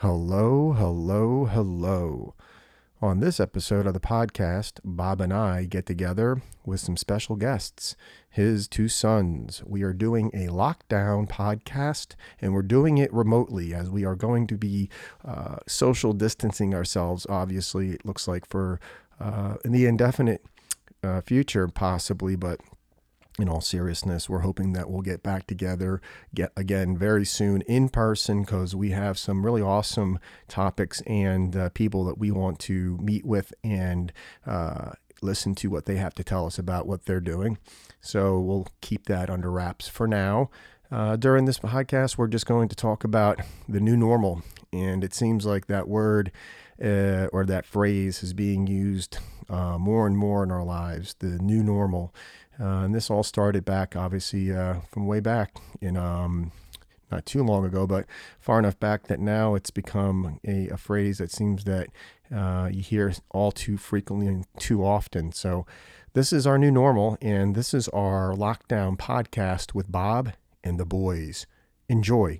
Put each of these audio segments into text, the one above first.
Hello, hello, hello. On this episode of the podcast, Bob and I get together with some special guests, his two sons. We are doing a lockdown podcast and we're doing it remotely as we are going to be uh, social distancing ourselves, obviously, it looks like for uh, in the indefinite uh, future, possibly, but in all seriousness, we're hoping that we'll get back together get again very soon in person because we have some really awesome topics and uh, people that we want to meet with and uh, listen to what they have to tell us about what they're doing. So we'll keep that under wraps for now. Uh, during this podcast, we're just going to talk about the new normal, and it seems like that word uh, or that phrase is being used uh, more and more in our lives. The new normal. Uh, and this all started back, obviously, uh, from way back in um, not too long ago, but far enough back that now it's become a, a phrase that seems that uh, you hear all too frequently and too often. So, this is our new normal, and this is our lockdown podcast with Bob and the boys. Enjoy.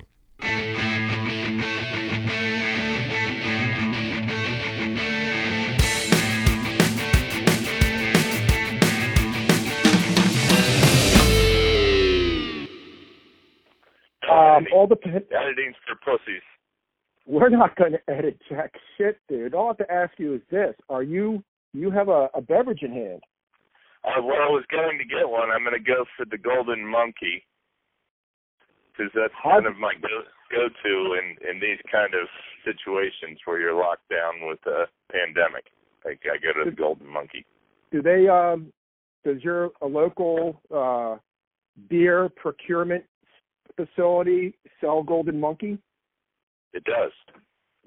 Um, all the Editing's for pussies. we're not going to edit jack shit, dude. All I have to ask you is this: Are you you have a, a beverage in hand? Uh, well, I was going to get one. I'm going to go for the Golden Monkey because that's kind of my go go to in in these kind of situations where you're locked down with a pandemic. Like I go to the Golden Monkey. Do they? Um, does your a local uh, beer procurement facility sell Golden Monkey? It does.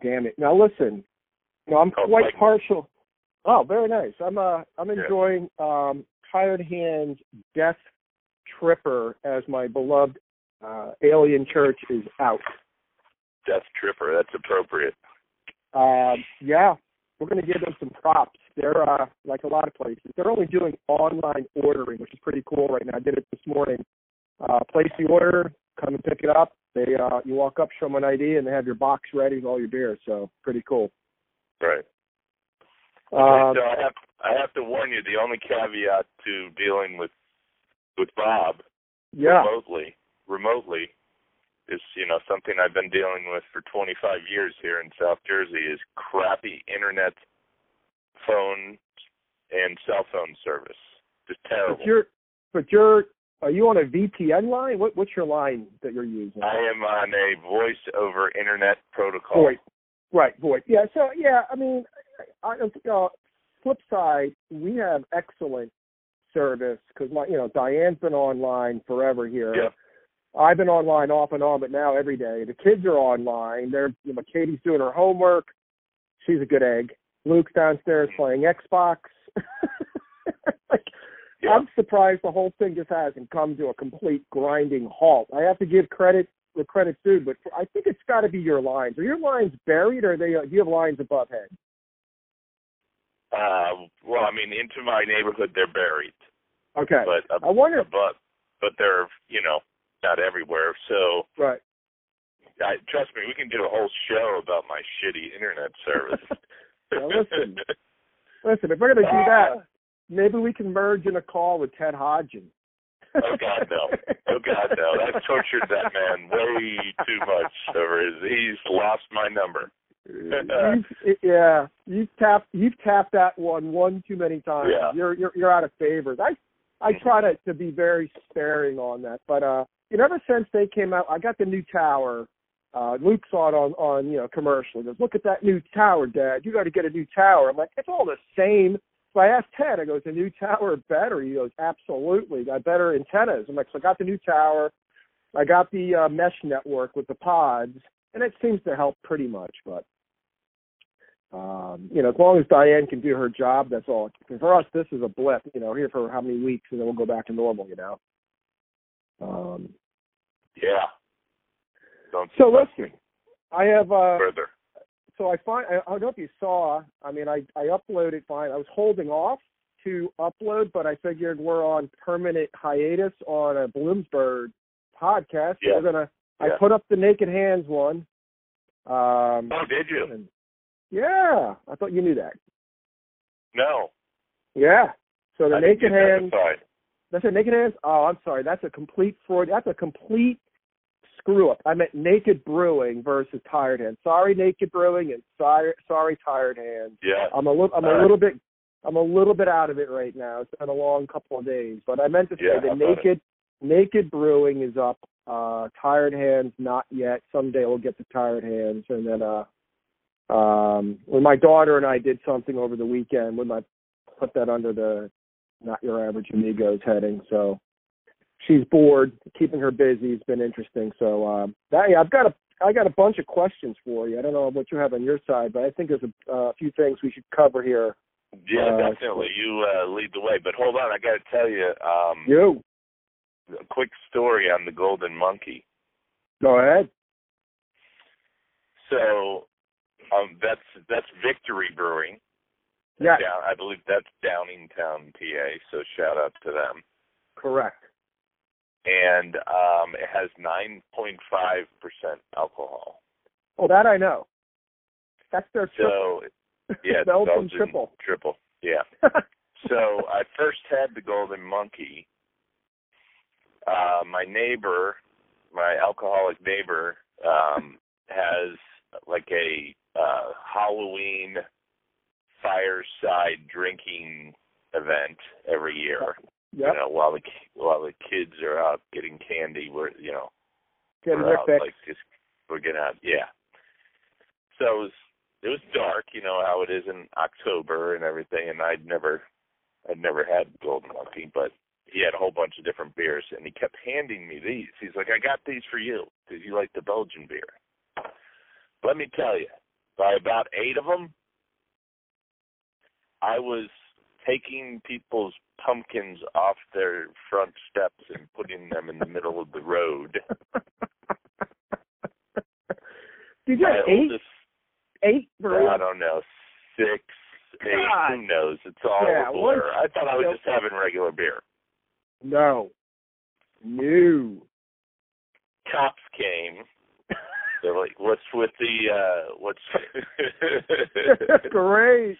Damn it! Now listen, no, I'm Oh, quite like- partial. Oh, very nice. I'm uh I'm Yeah. enjoying um Tired Hands Death Tripper as my beloved uh, Alien Church is out. Death Tripper. That's appropriate. Um, yeah, we're going to give them some props. They're uh, like a lot of places. They're only doing online ordering, which is pretty cool right now. I did it this morning. Uh, place the order, come and pick it up. They uh, you walk up, show them an ID, and they have your box ready with all your beer. So pretty cool. Right. Um, so I have I have to warn you. The only caveat to dealing with with Bob yeah, remotely remotely is you know something I've been dealing with for 25 years here in South Jersey is crappy internet, phone, and cell phone service. Just terrible. but you're but you're are you on a VPN line? What what's your line that you're using? I am on a voice over internet protocol. Voice. Right, voice. Yeah, so yeah, I mean, I, uh, flip side, we have excellent service because my, you know, Diane's been online forever here. Yeah. I've been online off and on, but now every day. The kids are online. They're, you know, Katie's doing her homework. She's a good egg. Luke's downstairs playing Xbox. Yeah. I'm surprised the whole thing just hasn't come to a complete grinding halt. I have to give credit where credit's due, but I think it's got to be your lines. Are your lines buried, or are they? Uh, do you have lines above head? Uh, well, I mean, into my neighborhood they're buried, Okay. but ab- I wonder. but but they're you know not everywhere. So Right. I, trust me, we can do a whole show about my shitty internet service. Now, listen. Listen, if we're gonna do that, maybe we can merge in a call with Ted Hodgen. Oh, God, no. Oh God, no! I've tortured that man way too much over his. He's lost my number. you've, yeah, you've tapped you've tapped that one one too many times. Yeah. You're you're you're out of favors. I I try to to be very sparing on that, but uh, you know, ever since they came out, I got the new tower. Uh, Luke saw it on on you know commercial. He goes, look at that new tower, Dad. You got to get a new tower. I'm like, it's all the same. So I asked Ted. I goes, the new tower better? He goes, absolutely. Got better antennas. I'm like, so I got the new tower. I got the uh, mesh network with the pods, and it seems to help pretty much. But um, you know, as long as Diane can do her job, that's all. For us, this is a blip. You know, here for how many weeks, and then we'll go back to normal. You know. Um, Yeah. Don't so listen, I have. Uh, further. So I find I, I don't know if you saw. I mean, I I uploaded fine. I was holding off to upload, but I figured we're on permanent hiatus on a Bloomsburg podcast. Yeah. We're gonna. I put up the Naked Hands one. Um, Oh, did you? and- yeah, I thought you knew that. No. Yeah. So the I naked hands. That's a naked hands. Oh, I'm sorry. That's a complete fraud. That's a complete screw up. I meant Naked Brewing versus Tired Hands. Sorry, Naked Brewing, and sorry, sorry, Tired Hands. Yeah. I'm a little. I'm a little bit. I'm a little bit out of it right now. It's been a long couple of days, but I meant to say Yeah, about Naked Naked Brewing is up. Uh, Tired Hands not yet. Someday we'll get to Tired Hands, and then uh, um, when my daughter and I did something over the weekend, we might put that under the not your average amigos heading. So she's bored, keeping her busy. It's been interesting. So um, that yeah, I've got a I got a bunch of questions for you. I don't know what you have on your side, but I think there's a uh, few things we should cover here. Yeah, Uh, definitely. You uh, lead the way. But hold on, I got to tell you um, You a quick story on the Golden Monkey. go ahead. So um, that's that's Victory Brewing. Yeah, Down, I believe that's Downingtown, PA. So shout out to them. correct. And um, it has 9.5% alcohol. Oh, that I know. That's their triple. So yeah, Belgian Belgian triple. Triple. Yeah. so I first had the Golden Monkey. Uh, my neighbor, my alcoholic neighbor, um, has like a uh, Halloween fireside drinking event every year. Yep. You know, while the while the kids are out getting candy, we're you know Getting we're out, like just we're getting out. Yeah. So it was it was dark, you know how it is in October and everything, and I'd never I'd never had Golden Monkey, but he had a whole bunch of different beers, and he kept handing me these. He's like, "I got these for you because you like the Belgian beer." Let me tell you, by about eight of them, I was taking people's pumpkins off their front steps and putting them in the middle of the road. Did you have eight? oldest Eight I don't know, six, eight, God. who knows? It's all Yeah, a blur. I thought I was just having regular beer. No. No. Cops came. They're like, "What's with the uh what's Great.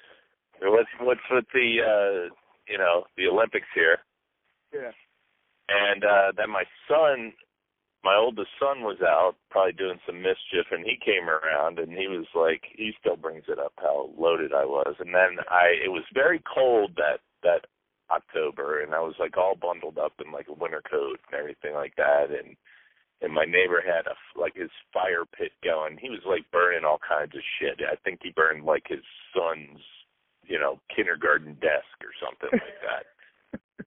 What's what's with the uh you know the Olympics here?" Yeah. And uh then my son, my oldest son, was out probably doing some mischief, and he came around, and he was like, he still brings it up how loaded I was. And then I, it was very cold that that October, and I was like all bundled up in like a winter coat and everything like that, and and my neighbor had a like his fire pit going. He was like burning all kinds of shit. I think he burned like his son's, you know, kindergarten desk or something like that.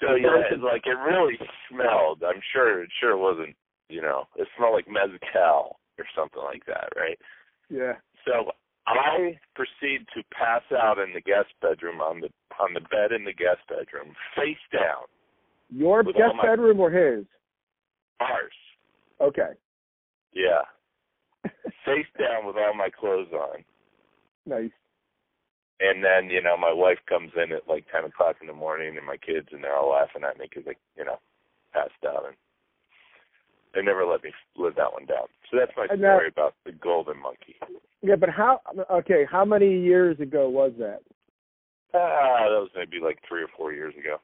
So yeah, it's like it really smelled. I'm sure it sure wasn't, you know, it smelled like mezcal or something like that, right? Yeah. So I proceed to pass out in the guest bedroom on the on the bed in the guest bedroom, face down, Your guest my- bedroom or his? ours. Okay. Yeah. face down with all my clothes on. Nice. And then, you know, my wife comes in at like 10 o'clock in the morning and my kids, and they're all laughing at me because they, you know, passed out. And they never let me live that one down. So that's my now- story about the golden monkey. Yeah, but how? Okay, how many years ago was that? Ah, that was maybe like three or four years ago.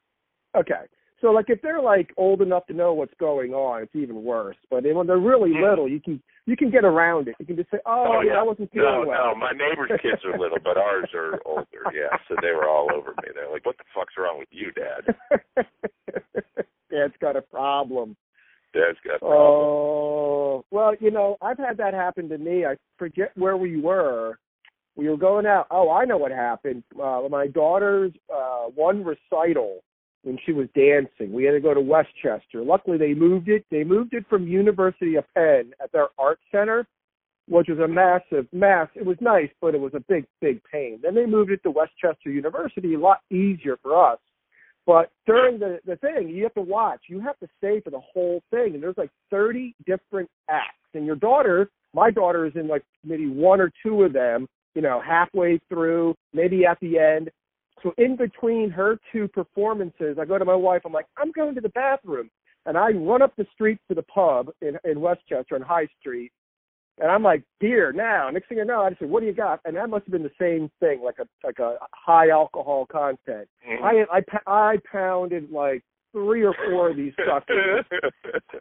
Okay. So like if they're like old enough to know what's going on, it's even worse. But when they're really Hmm. little, you can you can get around it. You can just say, "Oh, yeah, I wasn't feeling No, well." no, my neighbor's kids are little, but ours are older. Yeah, so they were all over me. They're like, "What the fuck's wrong with you, Dad?" Dad's got a problem. Dad's got problems. Oh, well, you know, I've had that happen to me. I forget where we were. We were going out. Oh, I know what happened. Uh, my daughter's uh, one recital when she was dancing. We had to go to West Chester. Luckily, they moved it. They moved it from University of Penn at their art center, which was a massive mess. It was nice, but it was a big, big pain. Then they moved it to West Chester University, a lot easier for us. But during the the thing, you have to watch. You have to stay for the whole thing, and there's like 30 different acts. And your daughter, my daughter, is in like maybe one or two of them. You know, halfway through, maybe at the end. So in between her two performances, I go to my wife. I'm like, I'm going to the bathroom, and I run up the street to the pub in in West Chester on High Street. And I'm like, beer now. Next thing I know, I just said, what do you got? And that must have been the same thing, like a like a high alcohol content. Mhm. I I I pounded like three or four of these suckers.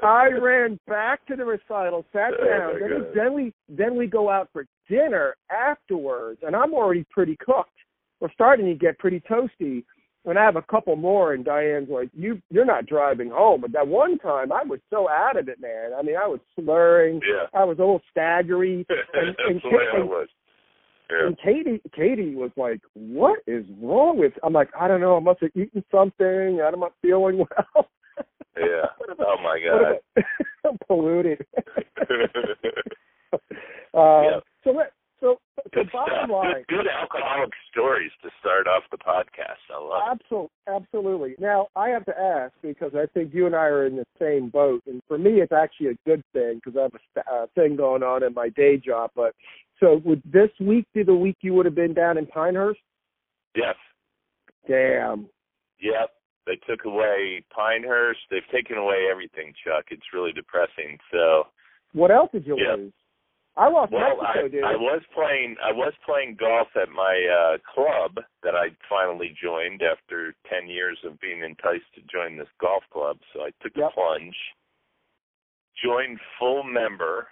I ran back to the recital, sat Oh, down. my then, we, then we then we go out for dinner afterwards, and I'm already pretty cooked. We're starting to get pretty toasty. And I have a couple more, and Diane's like, "You you're not driving home." But that one time, I was so out of it, man. I mean, I was slurring. yeah. I was a little staggery. And, and, That's way I was. Yeah. and Katie, Katie was like, "What is wrong with?" I'm like, "I don't know. I must have eaten something. I'm not feeling well." Yeah. What am I- Oh my God. I'm polluted. uh, Yeah. So let so Good bottom stuff. line, Good, good alcoholic stories to start off the podcast. I love it. absolutely, absolutely. Now I have to ask because I think you and I are in the same boat, and for me, it's actually a good thing because I have a uh, thing going on in my day job. But so would this week be the week you would have been down in Pinehurst? Yes. Damn. Yep. They took away Pinehurst. They've taken away everything, Chuck. It's really depressing. So What else did you Yeah. lose? I lost Well, Mexico, I, dude. I was playing. I was playing golf at my uh, club that I finally joined after ten years of being enticed to join this golf club. So I took the plunge, joined full member,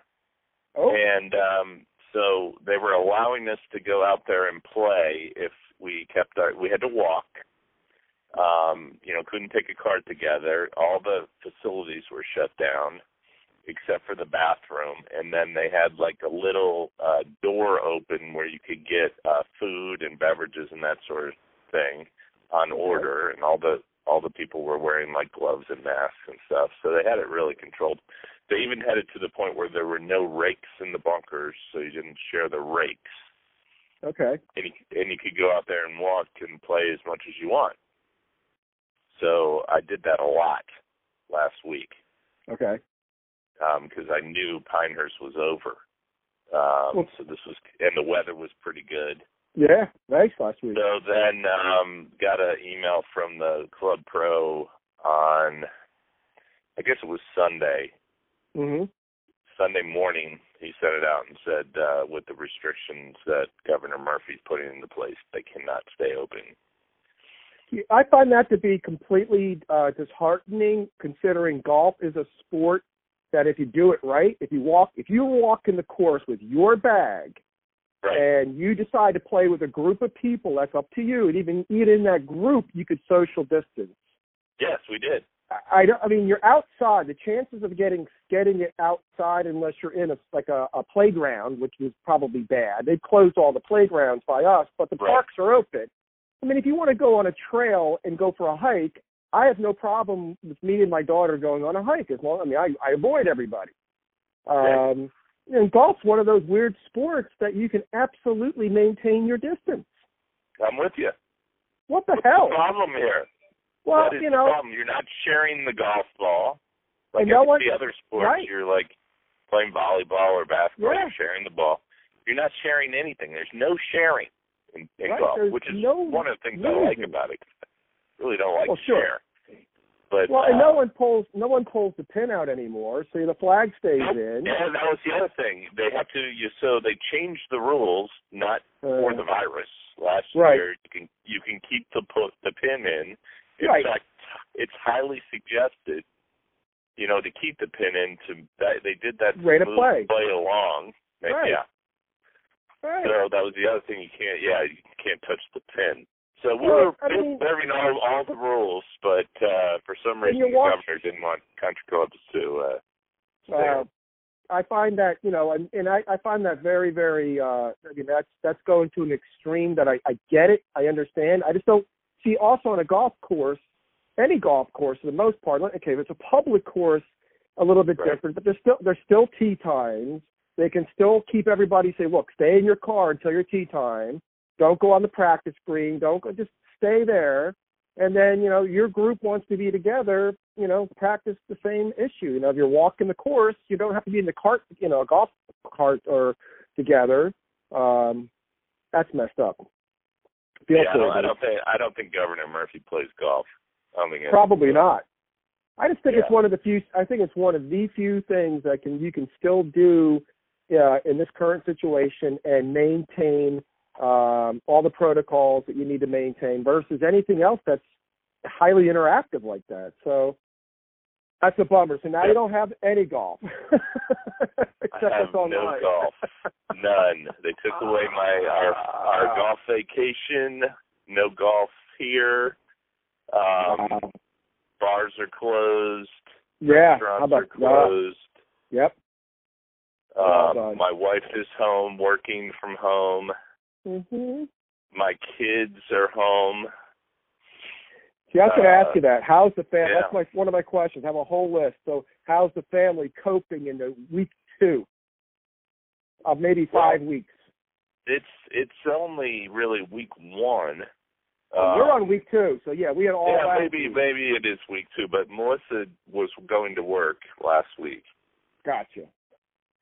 oh, and um, so they were allowing us to go out there and play if we kept our. We had to walk. Um, you know, couldn't take a cart together. All the facilities were shut down except for the bathroom and then they had like a little uh door open where you could get uh food and beverages and that sort of thing on order and all the all the people were wearing like gloves and masks and stuff so they had it really controlled. They even had it to the point where there were no rakes in the bunkers so you didn't share the rakes. Okay. and you, and you could go out there and walk and play as much as you want. So i did that a lot last week. Okay. Because I knew Pinehurst was over. Um, Well- so this was, and the weather was pretty good. Yeah, nice last week. So then um, got an email from the club pro on, I guess it was Sunday, Mhm. Sunday morning. He sent it out and said, uh, with the restrictions that Governor Murphy's putting into place, they cannot stay open. I find that to be completely uh, disheartening, considering golf is a sport that if you do it right, if you walk, if you walk in the course with your bag Right. and you decide to play with a group of people, that's up to you. And even even in that group, you could social distance. yes, we did. I, I don't. I mean, you're outside. The chances of getting getting it outside, unless you're in a like a, a playground, which was probably bad. They closed all the playgrounds by us, but the Right. parks are open. I mean, if you want to go on a trail and go for a hike, I have no problem with me and my daughter going on a hike. As long, I mean, I, I avoid everybody. Um, and golf's one of those weird sports that you can absolutely maintain your distance. I'm with you. What the What's hell? the problem here? Well, you the know, problem. You're not sharing the golf ball. Like no one- the other sports, right. you're like playing volleyball or basketball. Yeah. You're sharing the ball. You're not sharing anything. There's no sharing in, in Right, golf, there's which is no one of the things I like about it. I really don't like Well, to sure. share. But well, and uh, no one pulls no one pulls the pin out anymore, so the flag stays nope. in. Yeah, that was the other thing. They have to. You so they changed the rules, not for Uh, the virus. Last Right. year, you can you can keep the put the pin in. In Right. fact, it's highly suggested, you know, to keep the pin in. To that, they did that to Rate of move play. play along. Right. Yeah. right. So that was the other thing. You can't. Yeah, you can't touch the pin. So we Well, were I mean- observing all all the rules, but uh for some reason the watch- governor didn't want country clubs to uh Uh, I find that you know, and, and I, I find that very, very. uh I mean, that's that's going to an extreme that I, I get it, I understand. I just don't see. Also, on a golf course, any golf course for the most part. like, Okay, if it's a public course, a little bit Right. different, but there's still there's still tee times. They can still keep everybody say, look, stay in your car until your tee time. Don't go on the practice green. Don't go. Just stay there. And then you know your group wants to be together. You know, practice the same issue. You know, if you're walking the course, you don't have to be in the cart. You know, a golf cart or together. Um, that's messed up. Feel yeah, I don't, I don't think I don't think Governor Murphy plays golf. I don't think Probably not. I just think it's one of the few. I think it's one of the few things that can you can still do uh, in this current situation and maintain um, all the protocols that you need to maintain versus anything else that's highly interactive like that. So that's a bummer. So now you don't have any golf. Except I have no golf. None. They took away my our our golf vacation. No golf here. Um, bars are closed. Yeah. Restaurants are closed. Yep. Um, my wife is home working from home. Mhm. My kids are home. See, I was going to ask Uh, you that. How's the family? yeah. That's my one of my questions. I have a whole list. So, how's the family coping in the week two of maybe Well, five weeks? It's it's only really week one. Oh, You're Um, on week two, so yeah, we had all yeah, maybe week. maybe it is week two, but Melissa was going to work last week. Gotcha.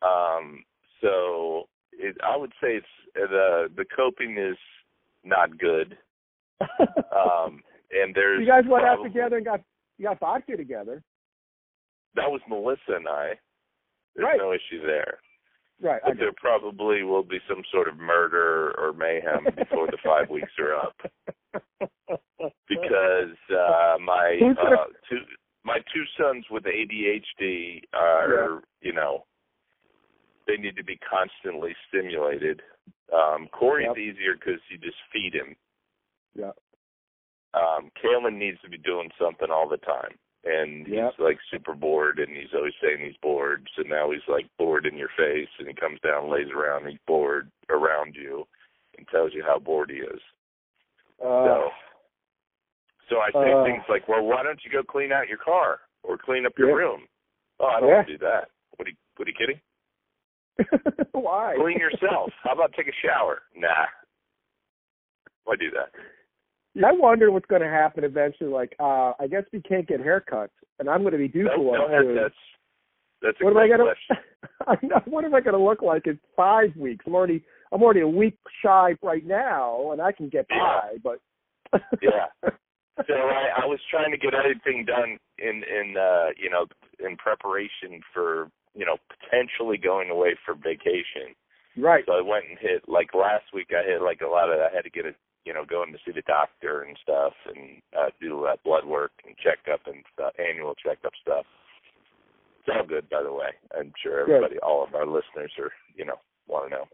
Um, so it, I would say it's the the coping is not good. Um, and there's you guys went out together and got you got vodka together, That was Melissa and I. There's Right. no issue there. right? But there probably will be some sort of murder or mayhem before the five weeks are up. Because uh my uh two my two sons with ADHD are, you know, they need to be constantly stimulated. Um Corey's Yep. easier because you just feed him. yeah. Um Kalen needs to be doing something all the time. And he's like super bored and he's always saying he's bored. So now he's like bored in your face and he comes down, lays around, he's bored around you and tells you how bored he is. Uh, So so I say Uh. things like, Well, why don't you go clean out your car or clean up your Yeah. room? Oh, I don't Yeah. want to do that. What are you what are you kidding? Why? Clean yourself. How about take a shower? Nah. Why do that? I wonder what's going to happen eventually. Like, uh I guess we can't get haircuts, and I'm going to be due for one no, that- that's that's a What am I gonna? question. I know, what am I going to look like in five weeks? I'm already I'm already a week shy right now, and I can get by. But Yeah. So I, I was trying to get everything done in in uh you know in preparation for you know potentially going away for vacation. right. So I went and hit like last week. I hit like a lot of. I had to get a you know going to see the doctor and stuff and uh, do that blood work and checkup and stuff, annual checkup stuff. It's all good, by the way. I'm sure Good. everybody, all of our listeners are you know want to know.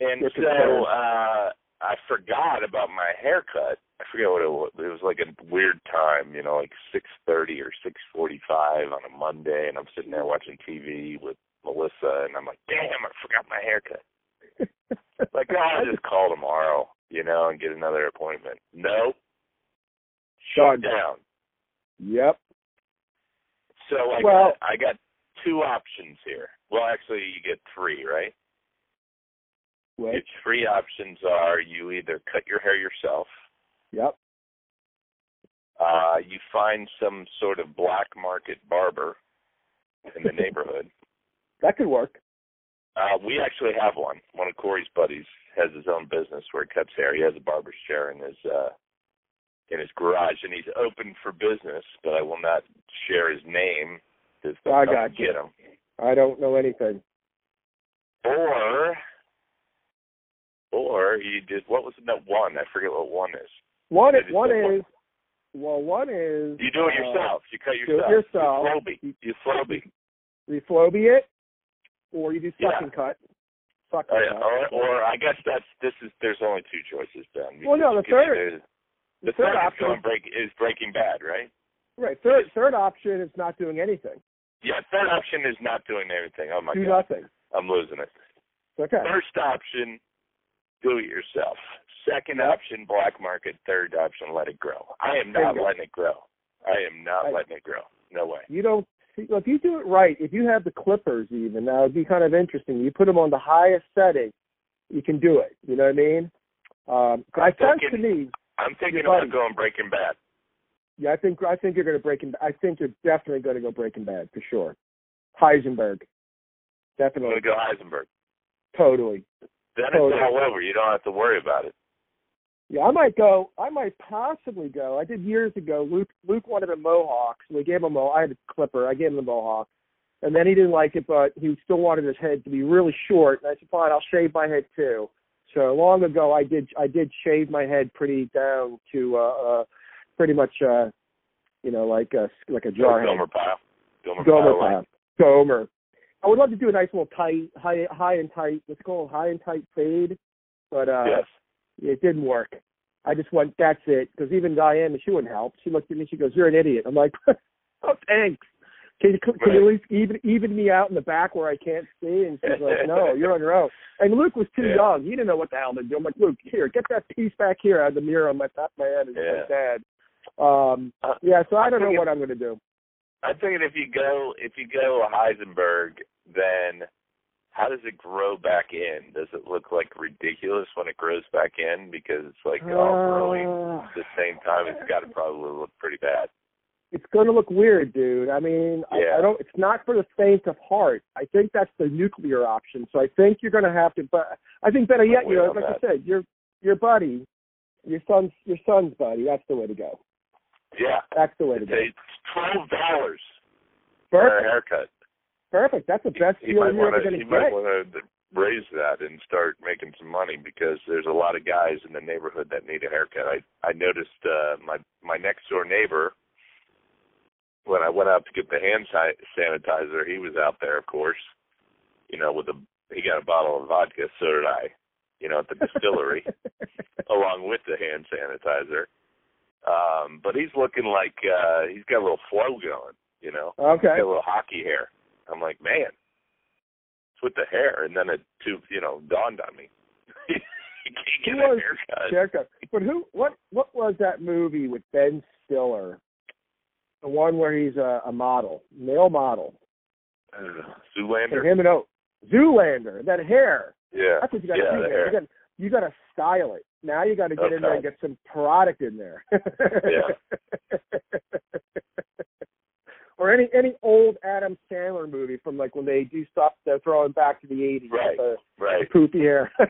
And Good so uh I forgot about my haircut. I forget what it was. It was like a weird time, you know, like six thirty or six forty five on a Monday, and I'm sitting there watching TV with Melissa, and I'm like, damn, I forgot my haircut. Like, oh, I'll just call tomorrow, you know, and get another appointment. Nope. Shut down. Yep. So I Well- got I got two options here. Well, actually, you get three, right? Well, Your three options are you either cut your hair yourself, yep. uh, you find some sort of black market barber in the neighborhood. That could work. Uh, we actually have one. One of Corey's buddies has his own business where he cuts hair. He has a barber's chair in his uh in his garage and he's open for business, but I will not share his name because I got you. get him. I don't know anything. Or or you did what was that one? I forget what one is. One, Maybe one is well, one is You do it uh, yourself. You cut do it yourself. yourself. You Flowbee. You Flowbee. reflobie it, or you do suck Yeah. and cut. Suck and cut. or, or I guess that's this is. There's only two choices then. Well, no, the third- the The third third option, going break is Breaking Bad, right? right? Third, third option is not doing anything. Yeah, third option is not doing anything. Oh my do god, nothing. I'm losing it. Okay. First option, do it yourself. Second option, black market. Third option, let it grow. I am not letting it grow. I am not I- letting it grow. No way. You don't. See, if you do it right, if you have the clippers, even that would be kind of interesting. You put them on the highest setting, you can do it. You know what I mean? Um, I'm sense to me, I'm thinking buddy. about going Breaking Bad. yeah, I think I think you're going to breaking. I think you're definitely going to go Breaking Bad for sure. Heisenberg, I'm definitely, gonna go Heisenberg. totally. Then Totally. it's all over. You don't have to worry about it. Yeah, I might go. I might possibly go. I did years ago. Luke Luke wanted a mohawk, so we gave him a. I had a clipper. I gave him a mohawk, And then he didn't like it, but he still wanted his head to be really short. And I said, fine, I'll shave my head too. So long ago, I did I did shave my head pretty down to uh, uh pretty much uh you know like a like a jar head. Gomer Pyle. Gomer, Gomer Pyle. pile. Gomer. I would love to do a nice little tight, high, high and tight. Let's call it high and tight fade, but uh Yes. it didn't work. I just went, that's it. Because even Diane, she wouldn't help. She looked at me, and she goes, "You're an idiot." I'm like, "Oh, thanks." Can you, can you at least even even me out in the back where I can't see? And she's like, "No, you're on your own." And Luke was too Yeah. young; he didn't know what the hell to do. I'm like, "Luke, here, get that piece back here out of the mirror on my top of my head." And Yeah. like, Dad. Um, Uh, yeah, so I I don't know think what I'm going to do. I'm thinking if you go if you go Heisenberg, then how does it grow back in? Does it look like ridiculous when it grows back in because it's like all growing Uh, at the same time? It's got to probably look pretty bad. it's going to look weird, dude. I mean, Yeah. I, I don't. It's not for the faint of heart. I think that's the nuclear option. So I think you're going to have to. But I think better yet, you know, like that. I said, your your buddy, your son's your son's buddy. That's the way to go. Yeah. That's the way to It's, go. it's twelve dollars for a haircut. Perfect. That's the best you deal might you're ever to going to might want to raise that and start making some money because there's a lot of guys in the neighborhood that need a haircut. I I noticed uh my my next door neighbor when I went out to get the hand si- sanitizer, he was out there, of course. You know, with a he got a bottle of vodka, so did I. You know, at the distillery, along with the hand sanitizer. Um, but he's looking like uh he's got a little flow going. You know, okay. got a little hockey hair. I'm like, man, it's with the hair. And then it too, you know, dawned on me. you can't get Who a was- haircut. But who? What? What was that movie with Ben Stiller? The one where he's a, a model, male model. Uh, And Zoolander. him and O. Zoolander. That hair. Yeah. That's what you got to yeah, do. there. You got you got to style it. Now you got to get in there and get some product in there. or any any old Adam Sandler movie from like when they do stuff they're throwing back to the eighties. Right. The, Right. the poopy hair.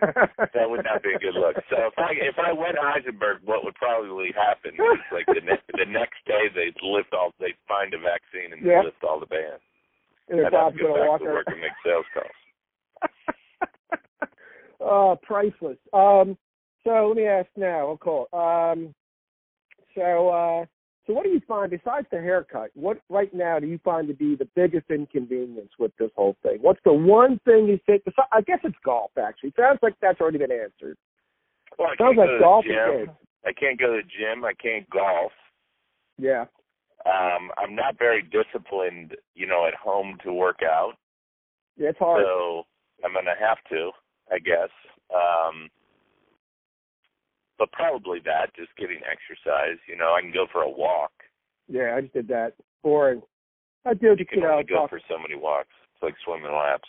That would not be a good look. So if I if I went Heisenberg, what would probably happen is like the ne- the next day they'd lift all they'd find a vaccine and Yeah. lift all the ban. and I'd have Bob's to go back to work and make sales calls. oh, priceless. Um, so let me ask now. I'll call. Um, so, uh, so what do you find besides the haircut? What right now do you find to be the biggest inconvenience with this whole thing? What's the one thing you think? I guess it's golf. Actually, sounds like that's already been answered. Well, I Sounds like golf gym. I can't go to the gym. I can't golf. Yeah. Um, I'm not very disciplined, you know, at home to work out. Yeah, it's hard. So I'm gonna have to, I guess. Um but probably that, just getting exercise. You know, I can go for a walk. yeah, I just did that. Boring. I did, You you can know, only go talk- for so many walks. It's like swimming laps.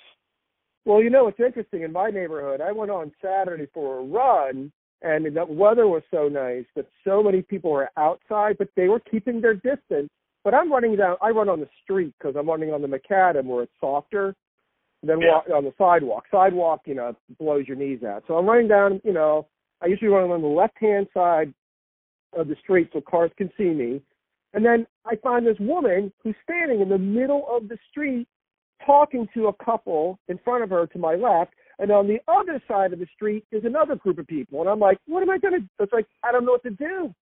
Well, you know, it's interesting. In my neighborhood, I went on Saturday for a run, and the weather was so nice that so many people were outside, but they were keeping their distance. But I'm running down. I run on the street because I'm running on the macadam where it's softer than Yeah. walk on the sidewalk. Sidewalk, you know, blows your knees out. So I'm running down. You know, I usually run on the left hand side of the street so cars can see me. And then I find this woman who's standing in the middle of the street talking to a couple in front of her to my left, and on the other side of the street is another group of people. And I'm like, what am I going to? It's like I don't know what to do.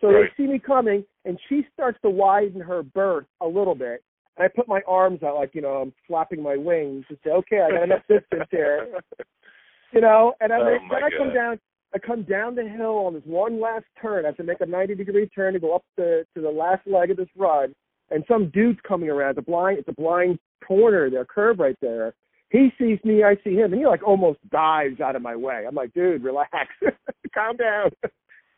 So Right. they see me coming, and she starts to widen her berth a little bit. And I put my arms out like you know I'm flapping my wings and say, okay, I got enough distance here, you know. And I Oh, then I come down. I come down the hill on this one last turn. I have to make a 90 degree turn to go up the to the last leg of this run, and some dude's coming around. It's a blind. It's a blind corner there, curve right there. He sees me, I see him, and he like almost dives out of my way. I'm like, dude, relax, calm down,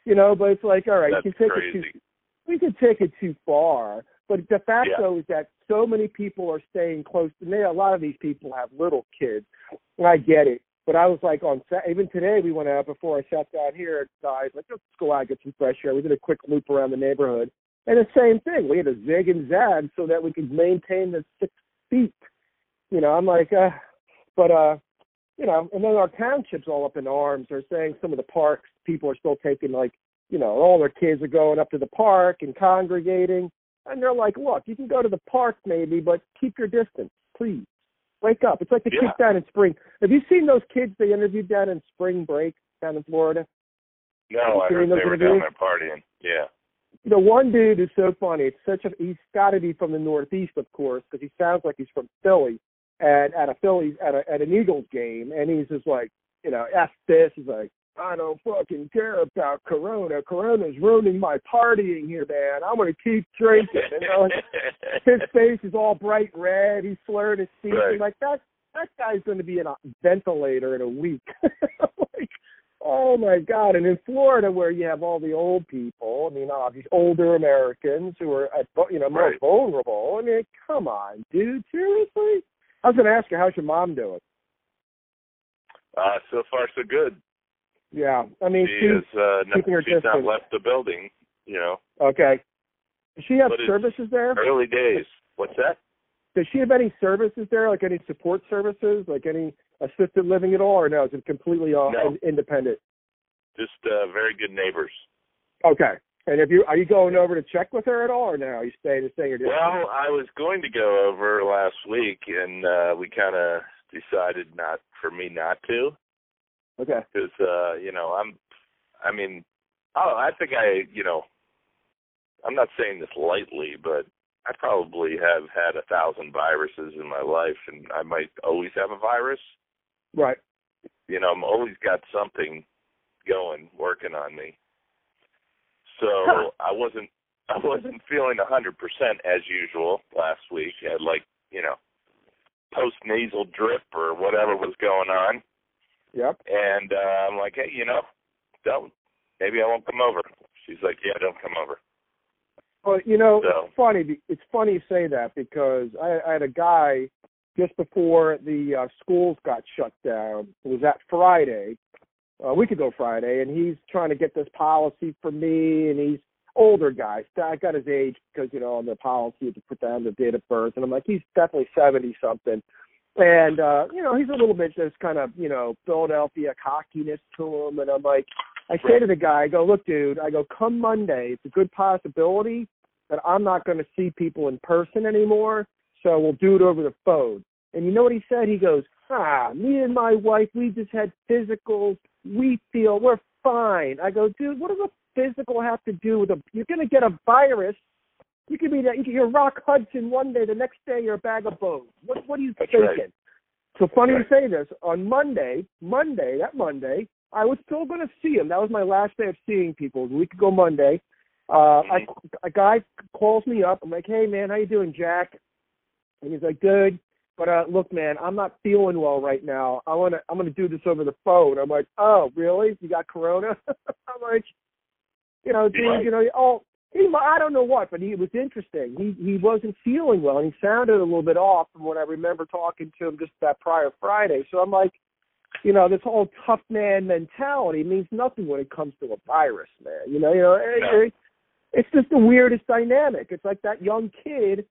you know. But it's like, all right, That's you can take it too, we could take it too far. But the fact Yeah. though is that so many people are staying close to me. A lot of these people have little kids, I get it. But I was like on Sa- even today we went out before I sat down here. Guys, like let's go out get some fresh air. We did a quick loop around the neighborhood, and the same thing. We had to zig and zag so that we could maintain the six feet. You know, I'm like, uh, but uh, you know, and then our townships all up in arms. They're saying some of the parks people are still taking like, you know, all their kids are going up to the park and congregating. And they're like, look, you can go to the park maybe, but keep your distance, please. Wake up. It's like the Yeah. kids down in spring. Have you seen those kids they interviewed down in spring break down in Florida? No, I heard they were it down there partying. Yeah. The one dude is so funny. It's such a he's got to be from the Northeast, of course, because he sounds like he's from Philly. And at a Phillies at a at an Eagles game, and he's just like, you know, f this. He's like, I don't fucking care about Corona. Corona's ruining my partying here, man. I'm gonna keep drinking. And you know, his face is all bright red. He's slurred his speech. Right. Like that that guy's going to be in a ventilator in a week. like, oh my god! And in Florida, where you have all the old people, I mean, all these older Americans who are at, you know more Right. vulnerable. I mean, come on, dude, seriously. I was going to ask you, how's your mom doing? uh, so far so good. Yeah, I mean, She she's is uh, not, keeping her she's not left the building. You know, okay. Does she have But services there? early days. What's that? Does she have any services there, like any support services, like any assisted living at all, or no? Is it completely uh, No. independent? Just uh, very good neighbors. Okay. And if you are you going over to check with her at all, or no? Are you staying to staying your distance? Well, I was going to go over last week, and uh, we kind of decided not for me not to, okay. because uh, you know I'm, I mean, oh, I think I, you know, I'm not saying this lightly, but I probably have had a thousand viruses in my life, and I might always have a virus. Right. You know, I'm always got something going, working on me. So Huh. I wasn't I wasn't feeling a hundred percent as usual last week. I had like, you know, post nasal drip or whatever was going on. Yep. And uh I'm like, Hey, you know, don't maybe I won't come over. She's like, Yeah, don't come over. Well, you know, So- it's funny. be- It's funny you say that because I, I had a guy just before the uh, schools got shut down. It was that Friday, a week ago Friday, and he's trying to get this policy for me, and he's older guy. I got his age because you know on the policy you have to put down the date of birth, and I'm like, he's definitely seventy something. And uh, you know, he's a little bit just kind of, you know, Philadelphia cockiness to him and I'm like I say to the guy, I go, Look, dude, I go, come Monday, it's a good possibility that I'm not gonna see people in person anymore, so we'll do it over the phone. And you know what he said? He goes, Ah, me and my wife, we just had physicals, we feel we're fine. I go, dude, what does a physical have to do with a you're gonna get a virus you could be that. You could, you're Rock Hudson one day, the next day you're a bag of bones. What What are you That's thinking? right. So funny Right. you say this. On Monday, Monday, that Monday, I was still going to see him. That was my last day of seeing people. A week ago Monday, uh, I, a guy calls me up. I'm like, "Hey man, how you doing, Jack?" And he's like, "Good." But uh look, man, I'm not feeling well right now. I wanna I'm gonna do this over the phone. I'm like, oh, really? You got corona? I'm like, you know, dude, Right. you know, oh, he, I don't know what, but he was interesting. He he wasn't feeling well, and he sounded a little bit off from what I remember talking to him just that prior Friday. So I'm like, you know, this whole tough man mentality means nothing when it comes to a virus, man. You know, you know, No. it- it's just the weirdest dynamic. It's like that young kid,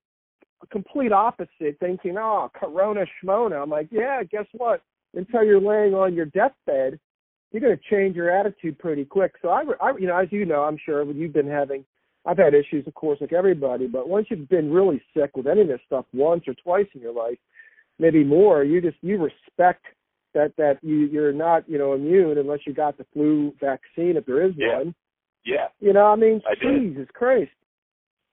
a complete opposite, thinking, oh, Corona schmona. I'm like, yeah, guess what? Until you're laying on your deathbed, you're going to change your attitude pretty quick. So I, I, you know, as you know, I'm sure you've been having, I've had issues, of course, like everybody. But once you've been really sick with any of this stuff once or twice in your life, maybe more, you just you respect that that you you're not you know immune unless you got the flu vaccine if there is Yeah. one. Yeah. You know, I mean, I did. Jesus Christ.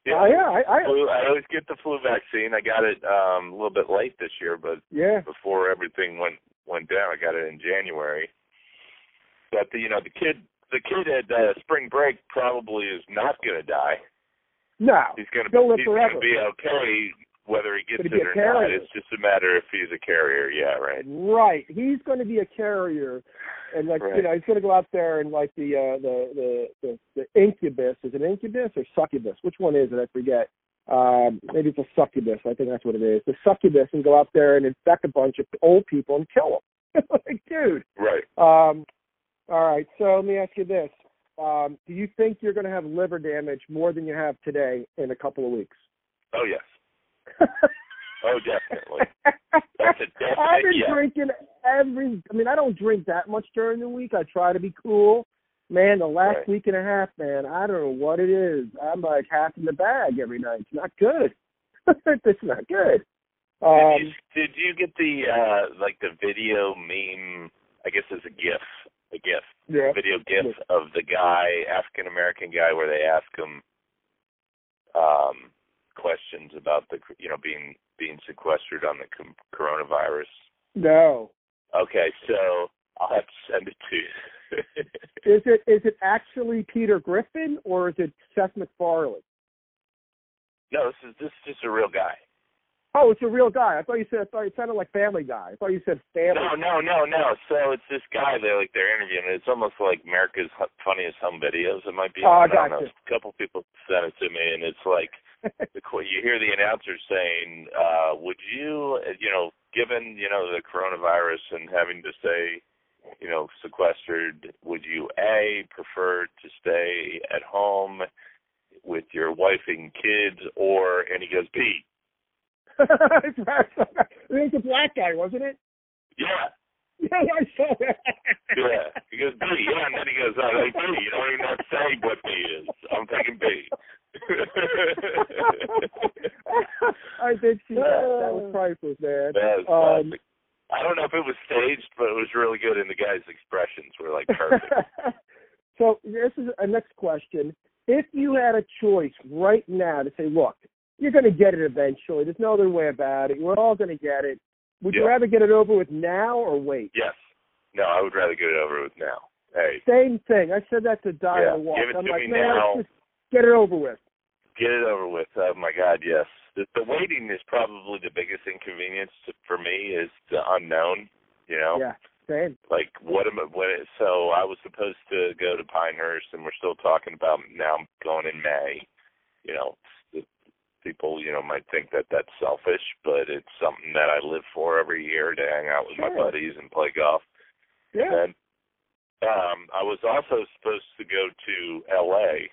Yeah. Oh, yeah, I, I Flu, I always get the flu vaccine. I got it um a little bit late this year, but yeah. before everything went went down, I got it in January. But the, you know, the kid the kid at uh, spring break probably is not going to die. No. He's going to live he's going to be okay whether he gets it or not. It's just a matter if he's a carrier. Yeah, right. Right. He's going to be a carrier, and like you know, he's going to go out there and like the uh, the, the the the incubus. Is it incubus or succubus? Which one is it? I forget. Um, maybe it's a succubus. I think that's what it is. The succubus and go out there and infect a bunch of old people and kill them. like, dude. Right. Um, all right. So let me ask you this: um, Do you think you're going to have liver damage more than you have today in a couple of weeks? Oh yes. Oh, definitely. That's a definite I've been yes. drinking every. I mean, I don't drink that much during the week. I try to be cool, Man, the last Right. week and a half, man, I don't know what it is. I'm like half in the bag every night. It's not good. it's not good. Did Um, you, did you get the uh like the video meme? I guess it's a GIF, a GIF, yeah. video GIF of the guy, African American guy, where they ask him um questions about the you know being being sequestered on the com- coronavirus. No. Okay, so I'll have to send it to you. Is it is it actually Peter Griffin or is it Seth MacFarlane? no, this is this is just a real guy. Oh, it's a real guy. I thought you said I thought it sounded like Family Guy. I thought you said Family. No, no, no, no. So it's this guy they like they're interviewing. It's almost like America's Funniest Home Videos. It might be. Oh, I don't know. gotcha. A couple people sent it to me, and it's like you hear the announcer saying, uh, "Would you, you know, given you know the coronavirus and having to stay, you know, sequestered, would you a prefer to stay at home with your wife and kids, or?" And he goes, "B." it was a black guy, wasn't it? Yeah. Yeah, I saw that. Yeah. He goes, B, yeah, and then he goes, oh, like, B, you don't even have to say what B is. I'm taking B. I did see that. That was priceless, man. that was Um. I don't know if it was staged, but it was really good, and the guy's expressions were like perfect. so this is a next question. If you had a choice right now to say, look, you're going to get it eventually. There's no other way about it. We're all going to get it. Would you rather get it over with now or wait? yes. No, I would rather get it over with now. Hey, Same thing. I said that to Dial Yeah, Walk. give it I'm to like, me man, now. just get it over with. get it over with. Oh my God, yes. The, the waiting is probably the biggest inconvenience to, for me is the unknown. You know, Yeah, same. like what am I? What? So I was supposed to go to Pinehurst, and we're still talking about now. Going in May. You know, people you know might think that that's selfish, but it's something that I live for every year to hang out with my buddies and play golf. Yeah. And um, I was also supposed to go to L.A.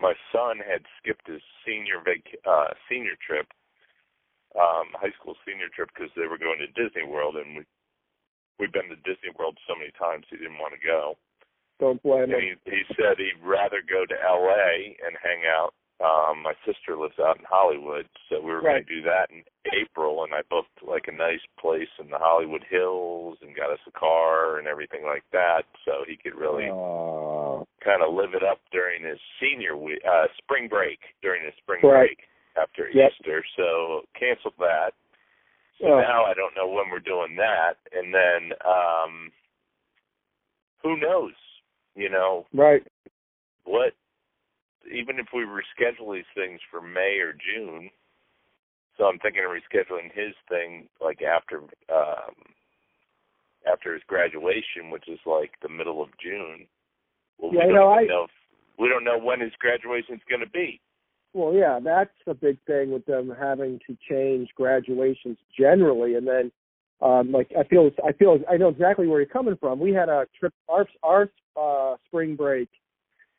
My son had skipped his senior vac- uh, senior trip, um, high school senior trip, because they were going to Disney World, and we we've been to Disney World so many times he didn't want to go. Don't blame And him. he he said he'd rather go to L.A. and hang out. Um, my sister lives out in Hollywood, so we were Right. going to do that in April, and I booked like a nice place in the Hollywood Hills and got us a car and everything like that, so he could really Oh, kind of live it up during his senior week, uh, spring break during his spring Right. break after Yep. Easter. So canceled that. So Oh. now I don't know when we're doing that, and then um, who knows? You know right. what? Even if we reschedule these things for May or June, so I'm thinking of rescheduling his thing like after um, after his graduation, which is like the middle of June. Well, Yeah, we you don't know, I- know if, we don't know when his graduation is going to be. Well, yeah, that's a big thing with them having to change graduations generally, and then, um, like I feel, I feel, I know exactly where you're coming from. We had a trip. Our our uh, spring break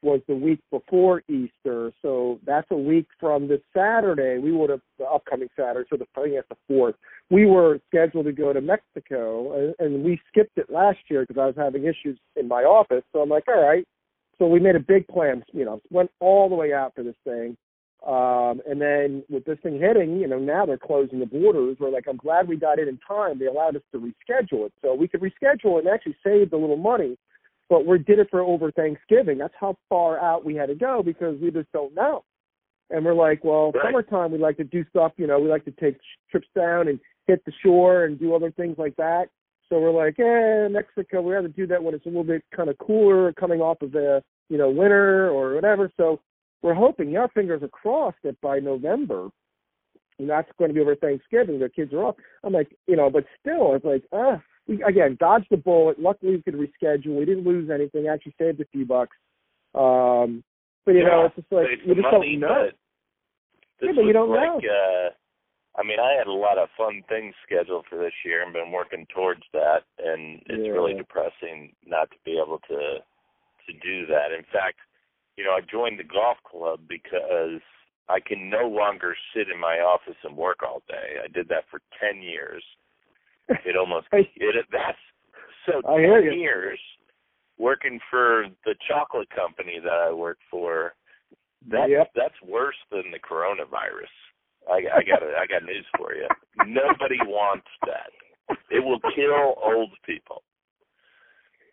was the week before Easter, so that's a week from this Saturday. We would have the upcoming Saturday, so the I think that's the fourth. We were scheduled to go to Mexico, and, and we skipped it last year because I was having issues in my office. So I'm like, all right. So we made a big plan. You know, went all the way out for this thing. Um, and then with this thing hitting, you know, now they're closing the borders. We're like, I'm glad we got it in time. They allowed us to reschedule it. So we could reschedule it and actually saved a little money. But we did it for over Thanksgiving. That's how far out we had to go because we just don't know. And we're like, well, Right. summertime, we like to do stuff, you know, we like to take sh- trips down and hit the shore and do other things like that. So we're like, eh, Mexico, we have to do that when it's a little bit kind of cooler coming off of the, you know, winter or whatever. So we're hoping, our fingers are crossed that by November, and that's going to be over Thanksgiving, the kids are off. I'm like, you know, but still, it's like, ah, we, again, dodged the bullet. Luckily, we could reschedule. We didn't lose anything. Actually, saved a few bucks. Um, but you know, it's just like you just money, don't know. Yeah, but you don't like, know. Uh, I mean, I had a lot of fun things scheduled for this year and been working towards that, and it's Yeah. really depressing not to be able to to do that. In fact, you know, I joined the golf club because I can no longer sit in my office and work all day. I did that for ten years. It almost it that's so I hear you. years working for the chocolate company that I work for, that's Yep. that's worse than the coronavirus. I, I got I got news for you. Nobody wants that. It will kill old people.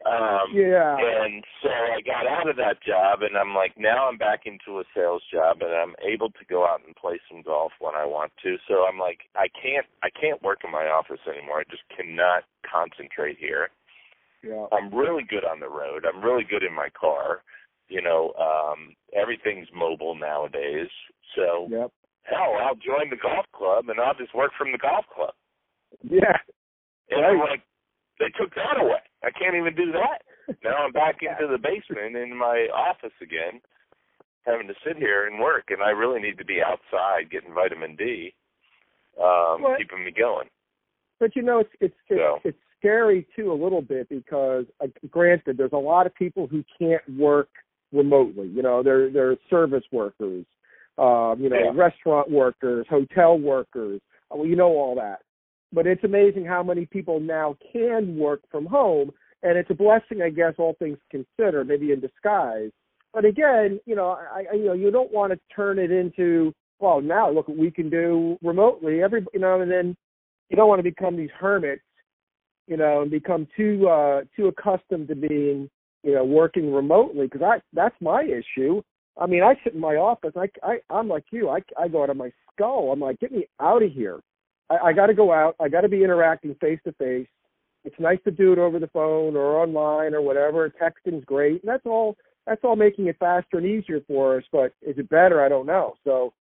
Um, Yeah. and so I got out of that job, and I'm like, now I'm back into a sales job, and I'm able to go out and play some golf when I want to. So I'm like, I can't, I can't work in my office anymore. I just cannot concentrate here. Yeah. I'm really good on the road. I'm really good in my car. You know, um, everything's mobile nowadays. So Yep. hell, I'll join the golf club, and I'll just work from the golf club. Yeah. And I'm like, they took that away. I can't even do that. Now I'm back into the basement in my office again, having to sit here and work. And I really need to be outside getting vitamin D, um, What? keeping me going. But you know, it's it's it's, So- it's scary too a little bit because, uh, granted, there's a lot of people who can't work remotely. You know, they're they're service workers, um, you know, Yeah. restaurant workers, hotel workers. uh, Well, you know all that. But it's amazing how many people now can work from home, and it's a blessing, I guess, all things considered, maybe in disguise. But again, you know, I, I you know, you don't want to turn it into, well, now look what we can do remotely. Every, you know, and then you don't want to become these hermits, you know, and become too uh too accustomed to being, you know, working remotely because I that's my issue. I mean, I sit in my office. I I I'm like you. I I go out of my skull. I'm like, get me out of here. I, I got to go out. I got to be interacting face to face. It's nice to do it over the phone or online or whatever. Texting's great. And that's all. That's all making it faster and easier for us. But is it better? I don't know. So,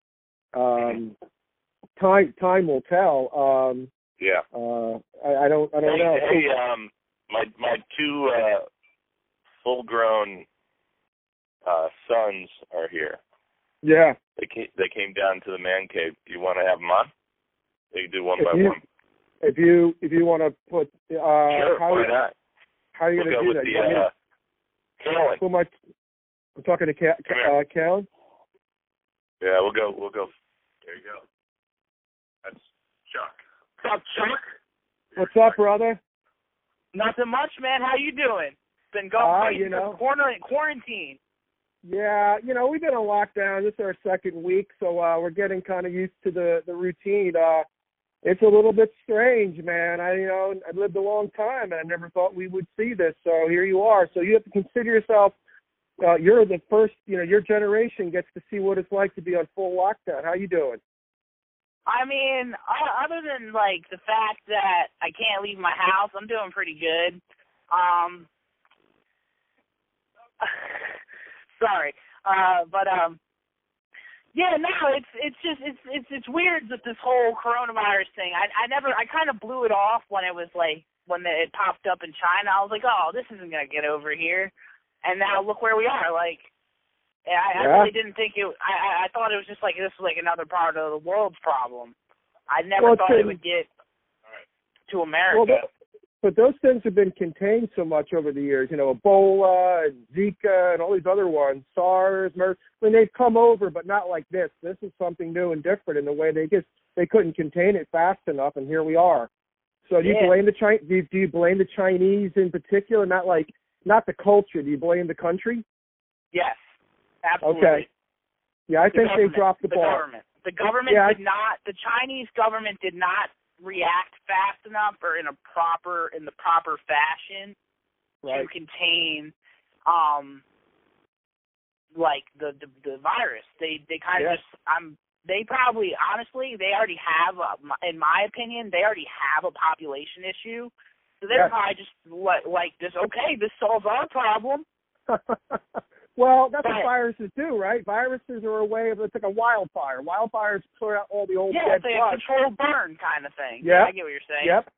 um, time time will tell. Um, Yeah. uh, I, I don't. I don't hey, know. hey, um, my my two uh, full-grown uh, sons are here. yeah. They came, they came down to the man cave. Do you want to have them on? They can do one If by you- one. If you if you want to put uh, sure, how why not? how are you We'll gonna do that? the You want me to- uh, Kalen. who am I? I'm talking to Ca- Come Ca- uh, Cal. Yeah, we'll go. We'll go. There you go. That's Chuck. What's up, Chuck? What's up, brother? Nothing much, man. How you doing? Been going Ah, you know. this quarantine. Quarantine. Yeah, you know, we've been on lockdown. This is our second week, so uh we're getting kind of used to the the routine. Uh it's a little bit strange, man. I you know, I lived a long time and I never thought we would see this. So here you are. So you have to consider yourself uh you're the first, you know, your generation gets to see what it's like to be on full lockdown. How you doing? I mean, other than like the fact that I can't leave my house, I'm doing pretty good. Um, sorry, uh, but um, yeah, no, it's it's just it's it's it's weird that this whole coronavirus thing. I I never I kind of blew it off when it was like when it popped up in China. I was like, oh, this isn't gonna get over here, and now look where we are. Like, yeah, I, I really didn't think it. I I- I thought it was just like this was like another part of the world's problem. I never Well, thought it would get to America. Well, th- but those things have been contained so much over the years. You know, Ebola and Zika and all these other ones, SARS, MERS. I mean, they've come over, but not like this. This is something new and different in the way they just they couldn't contain it fast enough, and here we are. So do you blame the Chi- do you, do you blame the Chinese in particular? Not like not the culture. Do you blame the country? yes, absolutely. Okay. Yeah, I The think they dropped the, the ball. government. The government Yeah, I- did not. The Chinese government did not react fast enough or in a proper in the proper fashion Right. to contain um like the the, the virus. They they kind of Yeah. just I'm they probably honestly they already have a, in my opinion they already have a population issue. So they're Yeah. probably just like like this okay this solves our problem. well, that's what viruses do, right? Viruses are a way of it's like a wildfire. Wildfires clear out all the old Yeah, dead it's like a controlled burn kind of thing. Yeah. I get what you're saying. Yep.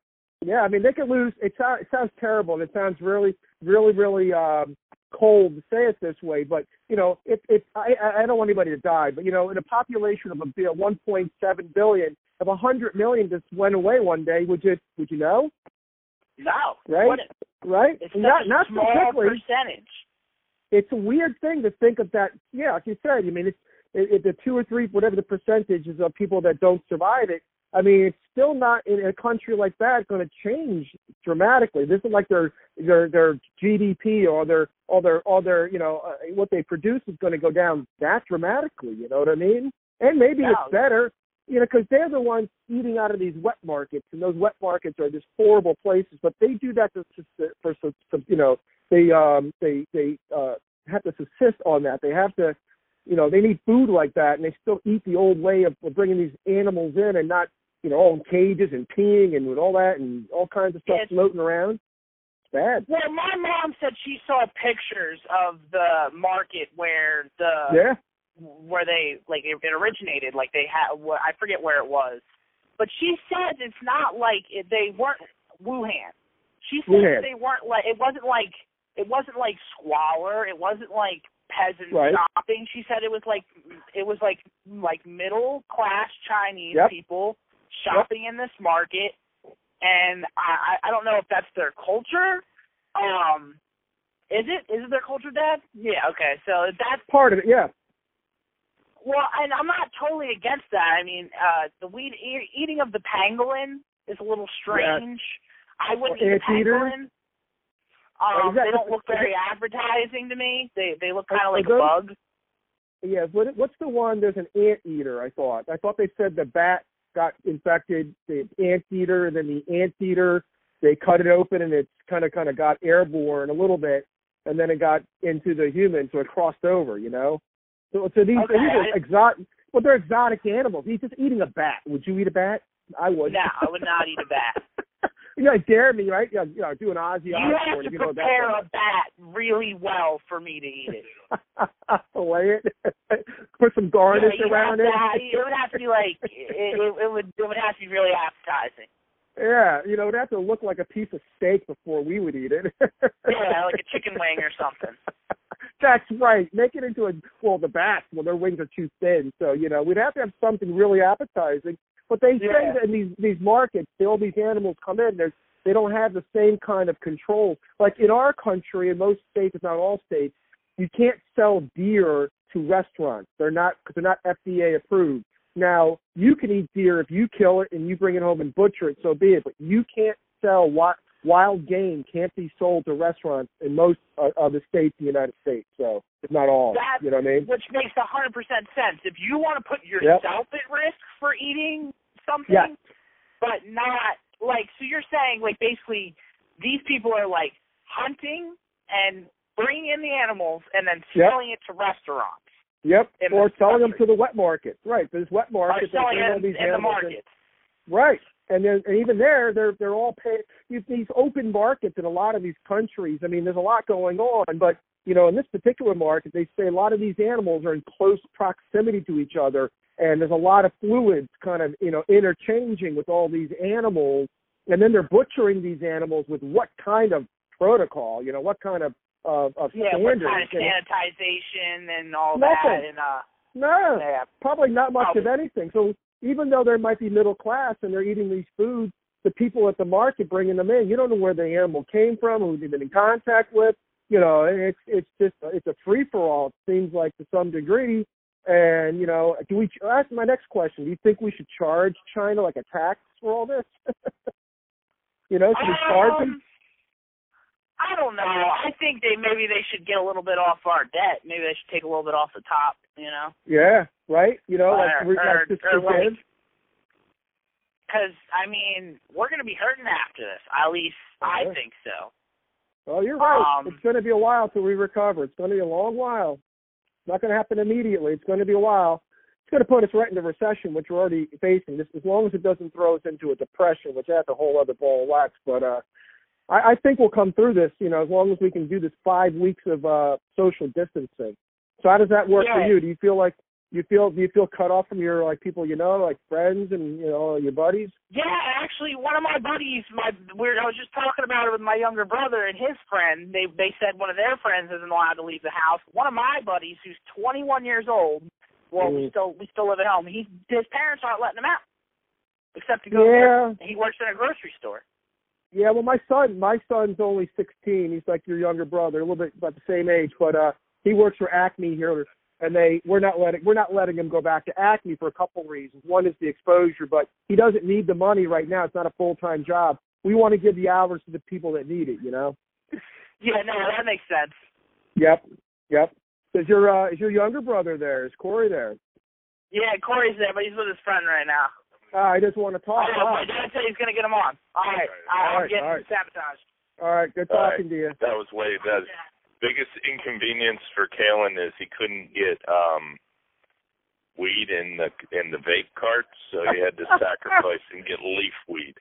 Yeah, I mean they could lose. It sounds it sounds terrible. and It sounds really, really, really um, cold to say it this way. But you know, if if I I don't want anybody to die, but you know, in a population of a bi- 1.7 billion, if a hundred million just went away one day, would you would you know? No. Right? What, Right? it's not not so quickly. percentage. It's a weird thing to think of that. Yeah, like you said. I mean, it's it, it, the two or three, whatever the percentage is of people that don't survive it. I mean, it's still not in a country like that going to change dramatically. This is like their their their GDP or their all their all their you know uh, what they produce is going to go down that dramatically. You know what I mean? And maybe Yeah. it's better, you know, because they're the ones eating out of these wet markets, and those wet markets are just horrible places. But they do that to, to for some, some you know they um they they uh have to subsist on that. They have to you know, they need food like that, and they still eat the old way of, of bringing these animals in and not, you know, all in cages and peeing and with all that and all kinds of stuff Yes. floating around. It's bad. Well, my mom said she saw pictures of the market where the yeah, where they like it, it originated. Like they had, what I forget where it was, but she said it's not like it, they weren't Wuhan. She said Wuhan. they weren't like it wasn't like it wasn't like squalor. It wasn't like peasant Right. shopping. She said it was like it was like like middle class Chinese Yep. people shopping in this market. And I, I I don't know if that's their culture. Um, is it is it their culture, Dad? Yeah. Okay. So that's part of it. Yeah, well, and I'm not totally against that. I mean, uh the weed e- eating of the pangolin is a little strange. I wouldn't Or eat a pangolin. Or Um, that they don't look very advertising to me. They they look kind of like those- bug. yeah. What, what's the one? There's an ant eater. I thought. I thought they said the bat got infected. The anteater, and then the ant eater. they cut it open and it's kind of kind of got airborne a little bit, and then it got into the human, so it crossed over. You know. So so these, Okay, these are exotic. Well, they're exotic animals. He's just eating a bat. Would you eat a bat? I would. No, I would not eat a bat. you know, dare me, right? You know, you know do an Ozzy You have to you know prepare that a bat really well for me to eat it. Lay it. Put some garnish yeah, around it. have- it would have to be like it, it, it would it would have to be really appetizing. Yeah, you know, it'd have to look like a piece of steak before we would eat it. Yeah, like a chicken wing or something. That's right. Make it into a well, the bats. Well, their wings are too thin, so you know we'd have to have something really appetizing. But they say that in these these markets, all these animals come in. There's they don't have the same kind of control. Like in our country, in most states, if not all states, you can't sell deer to restaurants. They're not because they're not FDA approved. Now you can eat deer if you kill it and you bring it home and butcher it, so be it. But you can't sell wi- wild game. Can't be sold to restaurants in most uh, of the states in the United States. So if not all, That- you know what I mean? which makes a hundred percent sense. If you want to put yourself at risk for eating something, Yeah. but not like so you're saying like basically these people are like hunting and bringing in the animals and then Yep. selling it to restaurants. Yep. Or selling them to the wet market. Right. There's wet markets. that selling all in, the animals in. market. Right. And then and even there, they're they're all paid. These, these open markets in a lot of these countries. I mean, there's a lot going on, but you know, in this particular market, they say a lot of these animals are in close proximity to each other, and there's a lot of fluids kind of you know interchanging with all these animals, and then they're butchering these animals with what kind of protocol? You know, what kind of of, of Yeah, what kind of sanitization and all Nothing. that and uh No. yeah. probably not much of anything. So even though there might be middle class and they're eating these foods, the people at the market bringing them in, you don't know where the animal came from, who they've been in contact with. You know, it's it's just it's a free for all. It seems like to some degree. And you know, do we? That's my next question. Do you think we should charge China like a tax for all this? you know, should we charge um, them? I don't know. I think they maybe they should get a little bit off our debt. Maybe they should take a little bit off the top. You know, Yeah, right. You know, like, Or- we- or- like or like- because I mean we're gonna be hurting after this. At least I think so. Oh, you're right. Um, it's going to be a while till we recover. It's going to be a long while. It's not going to happen immediately. It's going to be a while. It's going to put us right into recession, which we're already facing. This, as long as it doesn't throw us into a depression, which that's a whole other ball of wax. But uh, I, I think we'll come through this. You know, as long as we can do this five weeks of uh, social distancing. So how does that work for you? Do you feel like you feel do you feel cut off from your like people you know, like friends and you know your buddies? Yeah, actually, one of my buddies, my weird. I was just talking about it with my younger brother and his friend. They they said one of their friends isn't allowed to leave the house. One of my buddies, who's 21 years old, well, we Mm. still we still live at home. He his parents aren't letting him out, except to go. Yeah. He works in a grocery store. Yeah, well, my son, my son's only 16. He's like your younger brother, a little bit about the same age, but uh, he works for Acme here and they we're not letting we're not letting him go back to Acme for a couple reasons. One is the exposure, but he doesn't need the money right now. It's not a full time job. We want to give the hours to the people that need it. You know. Yeah, no, that makes sense. Yep. Yep. Is your uh, is your younger brother there? Is Corey there? Yeah, Corey's there, but he's with his friend right now. Uh, I just want to talk. Oh, my dad said he's gonna get him on. All right, All I'm right, getting all right. sabotaged. All right. Good All talking to you. That was way that biggest inconvenience for Kalen is he couldn't get um weed in the in the vape carts, so he had to sacrifice and get leaf weed.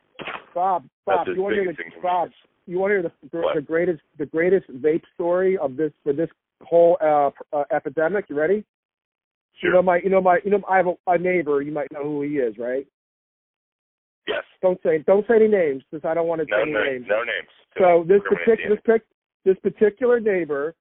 Bob, Bob, you want to hear the Bob? You want to hear the the, What? the greatest the greatest vape story of this for this whole uh, uh epidemic? You ready? You know my you know my you know I have a, a neighbor. You might know who he is, right? Yes. Don't say don't say any names because I don't want to No say any no names. no names. So this particular this, pic- this particular neighbor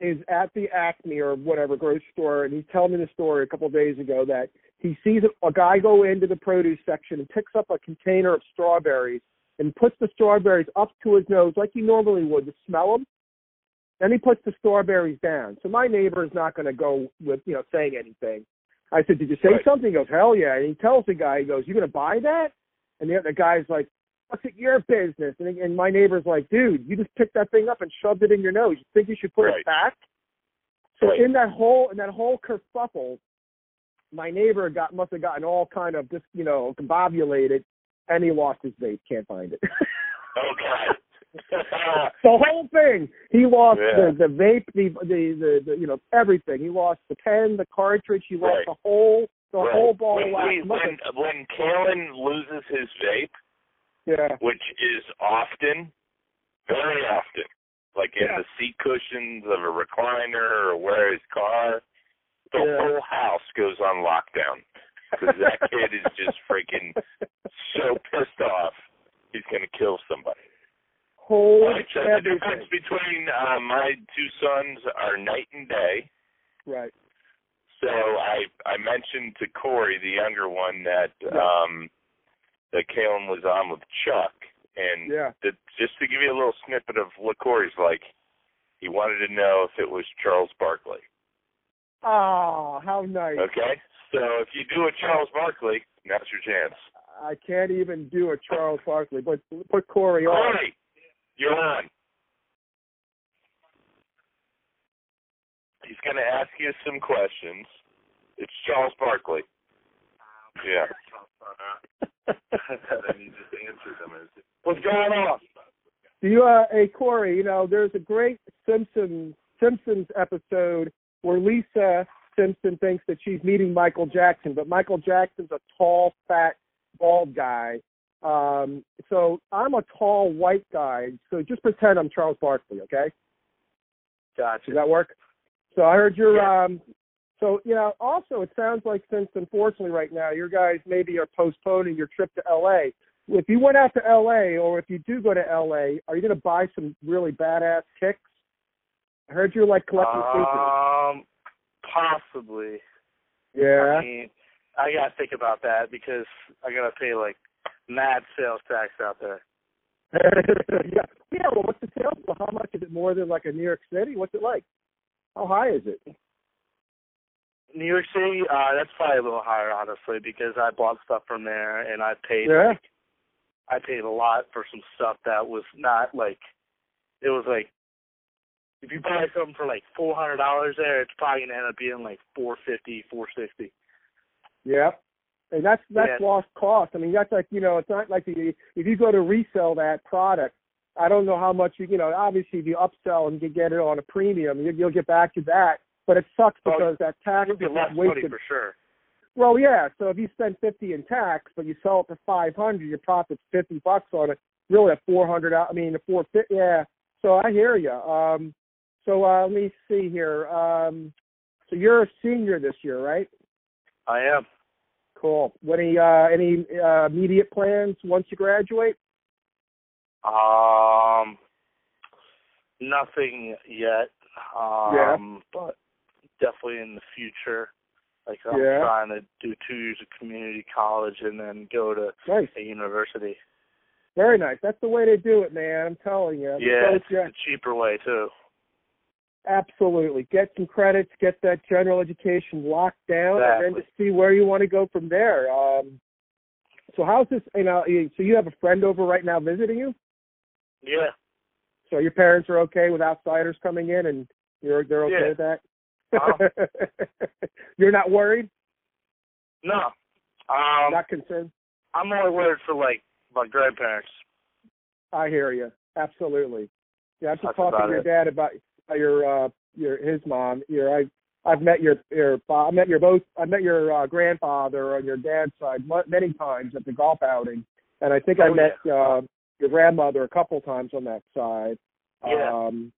is at the Acme or whatever grocery store, and he's telling me the story a couple of days ago that he sees a, a guy go into the produce section and picks up a container of strawberries and puts the strawberries up to his nose like he normally would to smell them. Then he puts the strawberries down. So my neighbor is not going to go with you know saying anything. I said, "Did you say Right. something?" He goes, "Hell yeah!" And he tells the guy, "He goes, you going to buy that?" And the, the guy's like, what's it your business? And, and my neighbor's like, dude, you just picked that thing up and shoved it in your nose. You think you should put Right. it back? So Right. in that whole in that whole kerfuffle, my neighbor got must have gotten all kind of just you know combobulated, and he lost his vape. Can't find it. Oh God. the whole thing. He lost Yeah. the the vape, the, the the the you know everything. He lost the pen, the cartridge. He lost Right. the whole the Right. whole ball when, wax. we- when when Kalen loses his vape, yeah. which is often, very often, like in Yeah. the seat cushions of a recliner or where his car, the Yeah. whole house goes on lockdown because that kid is just freaking so pissed off he's gonna kill somebody. Right, so the difference between uh, my two sons are night and day. Right. So I I mentioned to Corey, the younger one, that Yeah. um that Kalen was on with Chuck, and Yeah. that just to give you a little snippet of what Corey's like, he wanted to know if it was Charles Barkley. Oh, how nice. Okay, so if you do a Charles Barkley, now's your chance. I can't even do a Charles Barkley, but put Corey on. Corey, you're on. He's going to ask you some questions. It's Charles Barkley. Yeah. What's going on? Do you, uh, hey Corey? You know, there's a great Simpsons Simpsons episode where Lisa Simpson thinks that she's meeting Michael Jackson, but Michael Jackson's a tall, fat, bald guy. Um, so I'm a tall, white guy. So just pretend I'm Charles Barkley, okay? Gotcha. Does that work? So I heard your um so you know, also it sounds like since unfortunately right now your guys maybe are postponing your trip to LA. If you went out to LA or if you do go to LA, are you gonna buy some really badass kicks? I heard you're like collecting sneakers. Um, possibly. Yeah. I mean, I gotta think about that because I gotta pay like mad sales tax out there. yeah. Yeah, well what's the sales bill? How much is it more than like a New York City? What's it like? How high is it? New York City, uh, that's probably a little higher, honestly, because I bought stuff from there and I paid. Yeah. Like, I paid a lot for some stuff that was not like. It was like, if you buy something for like four hundred dollars there, it's probably gonna end up being like four fifty, four sixty. Yeah. And that's that's Yeah. lost cost. I mean, that's like you know, it's not like the, if you go to resell that product, I don't know how much you you know. Obviously, if you upsell and you get it on a premium, you, you'll get back to that. But it sucks Well, because that tax is less wasted. for sure. Well, yeah. So if you spend fifty in tax, but you sell it for five hundred, your profit's fifty bucks on it. Really, a four hundred. I mean, the four fifty. Yeah. So I hear you. Um, so uh, let me see here. Um, so you're a senior this year, right? I am. Cool. Any uh, any uh, immediate plans once you graduate? Um, nothing yet. Um, but definitely in the future. Like I'm Yeah. trying to do two years of community college and then go to Nice. a university. Very nice. That's the way to do it, man. I'm telling you. Yeah, it's yeah. a cheaper way too. Absolutely. Get some credits, get that general education locked down, and then Exactly. just see where you want to go from there. Um, so how's this? You know, so you have a friend over right now visiting you. Yeah. So your parents are okay with outsiders coming in, and you're they're okay Yeah. with that. Uh-huh. you're not worried, No. Um, not concerned. I'm only worried for like my grandparents. I hear you. Absolutely. Yeah, I was just talking to your it. dad about your uh your his mom. Your I I've met your your I met your both I met your uh, grandfather on your dad's side many times at the golf outing, and I think I Oh, met uh, your grandmother a couple times on that side. Yeah. Um,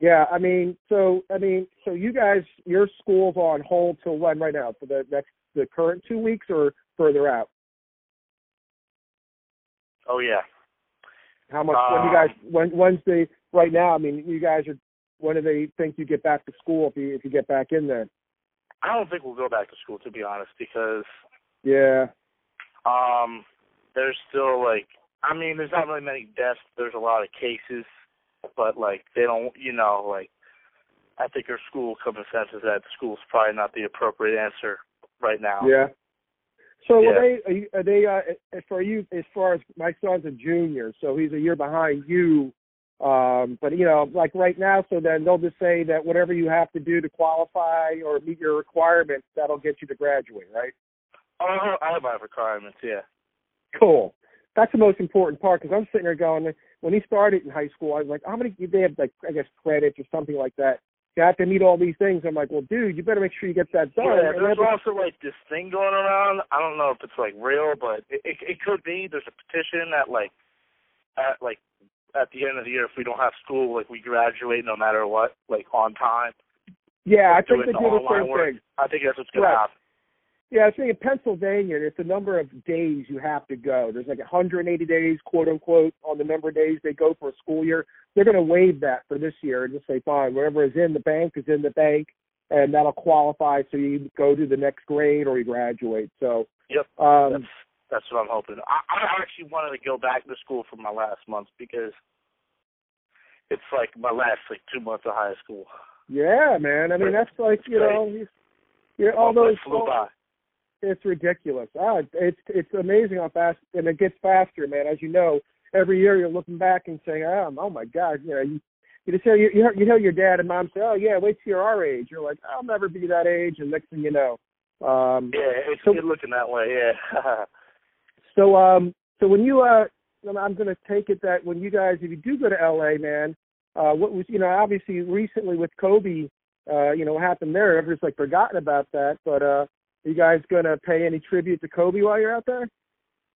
yeah, I mean, so I mean, so you guys, your school's on hold till when right now? For the next, the current two weeks or further out? Oh yeah. How much? when you guys? When? When's the? Right now, I mean, you guys are. When do they think you get back to school if you if you get back in there? I don't think we'll go back to school to be honest because Yeah. um there's still like I mean there's not really many deaths. There's a lot of cases, but like they don't you know like I think our school common sense is that school's probably not the appropriate answer right now. Yeah. So Yeah. are they? Are, are they? Uh, for you, as far as my son's a junior, so he's a year behind you. Um, but you know, like right now, so then they'll just say that whatever you have to do to qualify or meet your requirements, that'll get you to graduate, right? Oh, I have my requirements. Yeah. Cool. That's the most important part because I'm sitting there going, when he started in high school, I was like, how many? They have like, I guess, credits or something like that. You have to meet all these things. I'm like, well, dude, you better make sure you get that done. Yeah, there's also like this thing going around. I don't know if it's like real, but it, it it could be. There's a petition that like at like at the end of the year, if we don't have school, like we graduate no matter what, like on time. yeah, I think they the do the same work. thing. I think that's what's gonna Right. happen. Yeah, I think in Pennsylvania, it's the number of days you have to go. There's like 180 days, quote unquote, on the number of days they go for a school year. They're going to waive that for this year and just say, fine, whatever is in the bank is in the bank, and that'll qualify so you go to the next grade or you graduate. So, Yep. um, That's that's what I'm hoping. I, I actually wanted to go back to school for my last month because it's like my last like two months of high school. yeah, man. I mean, that's like you know, you- you know, all those. flew by. It's ridiculous. Ah, it's it's amazing how fast, and it gets faster, man. As you know, every year you're looking back and saying, "Oh, oh my God," you know, you you just hear you you hear, you hear your dad and mom say, "Oh yeah, wait till you're our age." You're like, "I'll never be that age," and next thing you know, um, Yeah, it's So- good looking that way. Yeah. So um so when you uh I'm gonna take it that when you guys if you do go to LA, man, uh what was you know, obviously recently with Kobe, uh, you know, what happened there, everyone's like forgotten about that, but uh you guys gonna pay any tribute to Kobe while you're out there?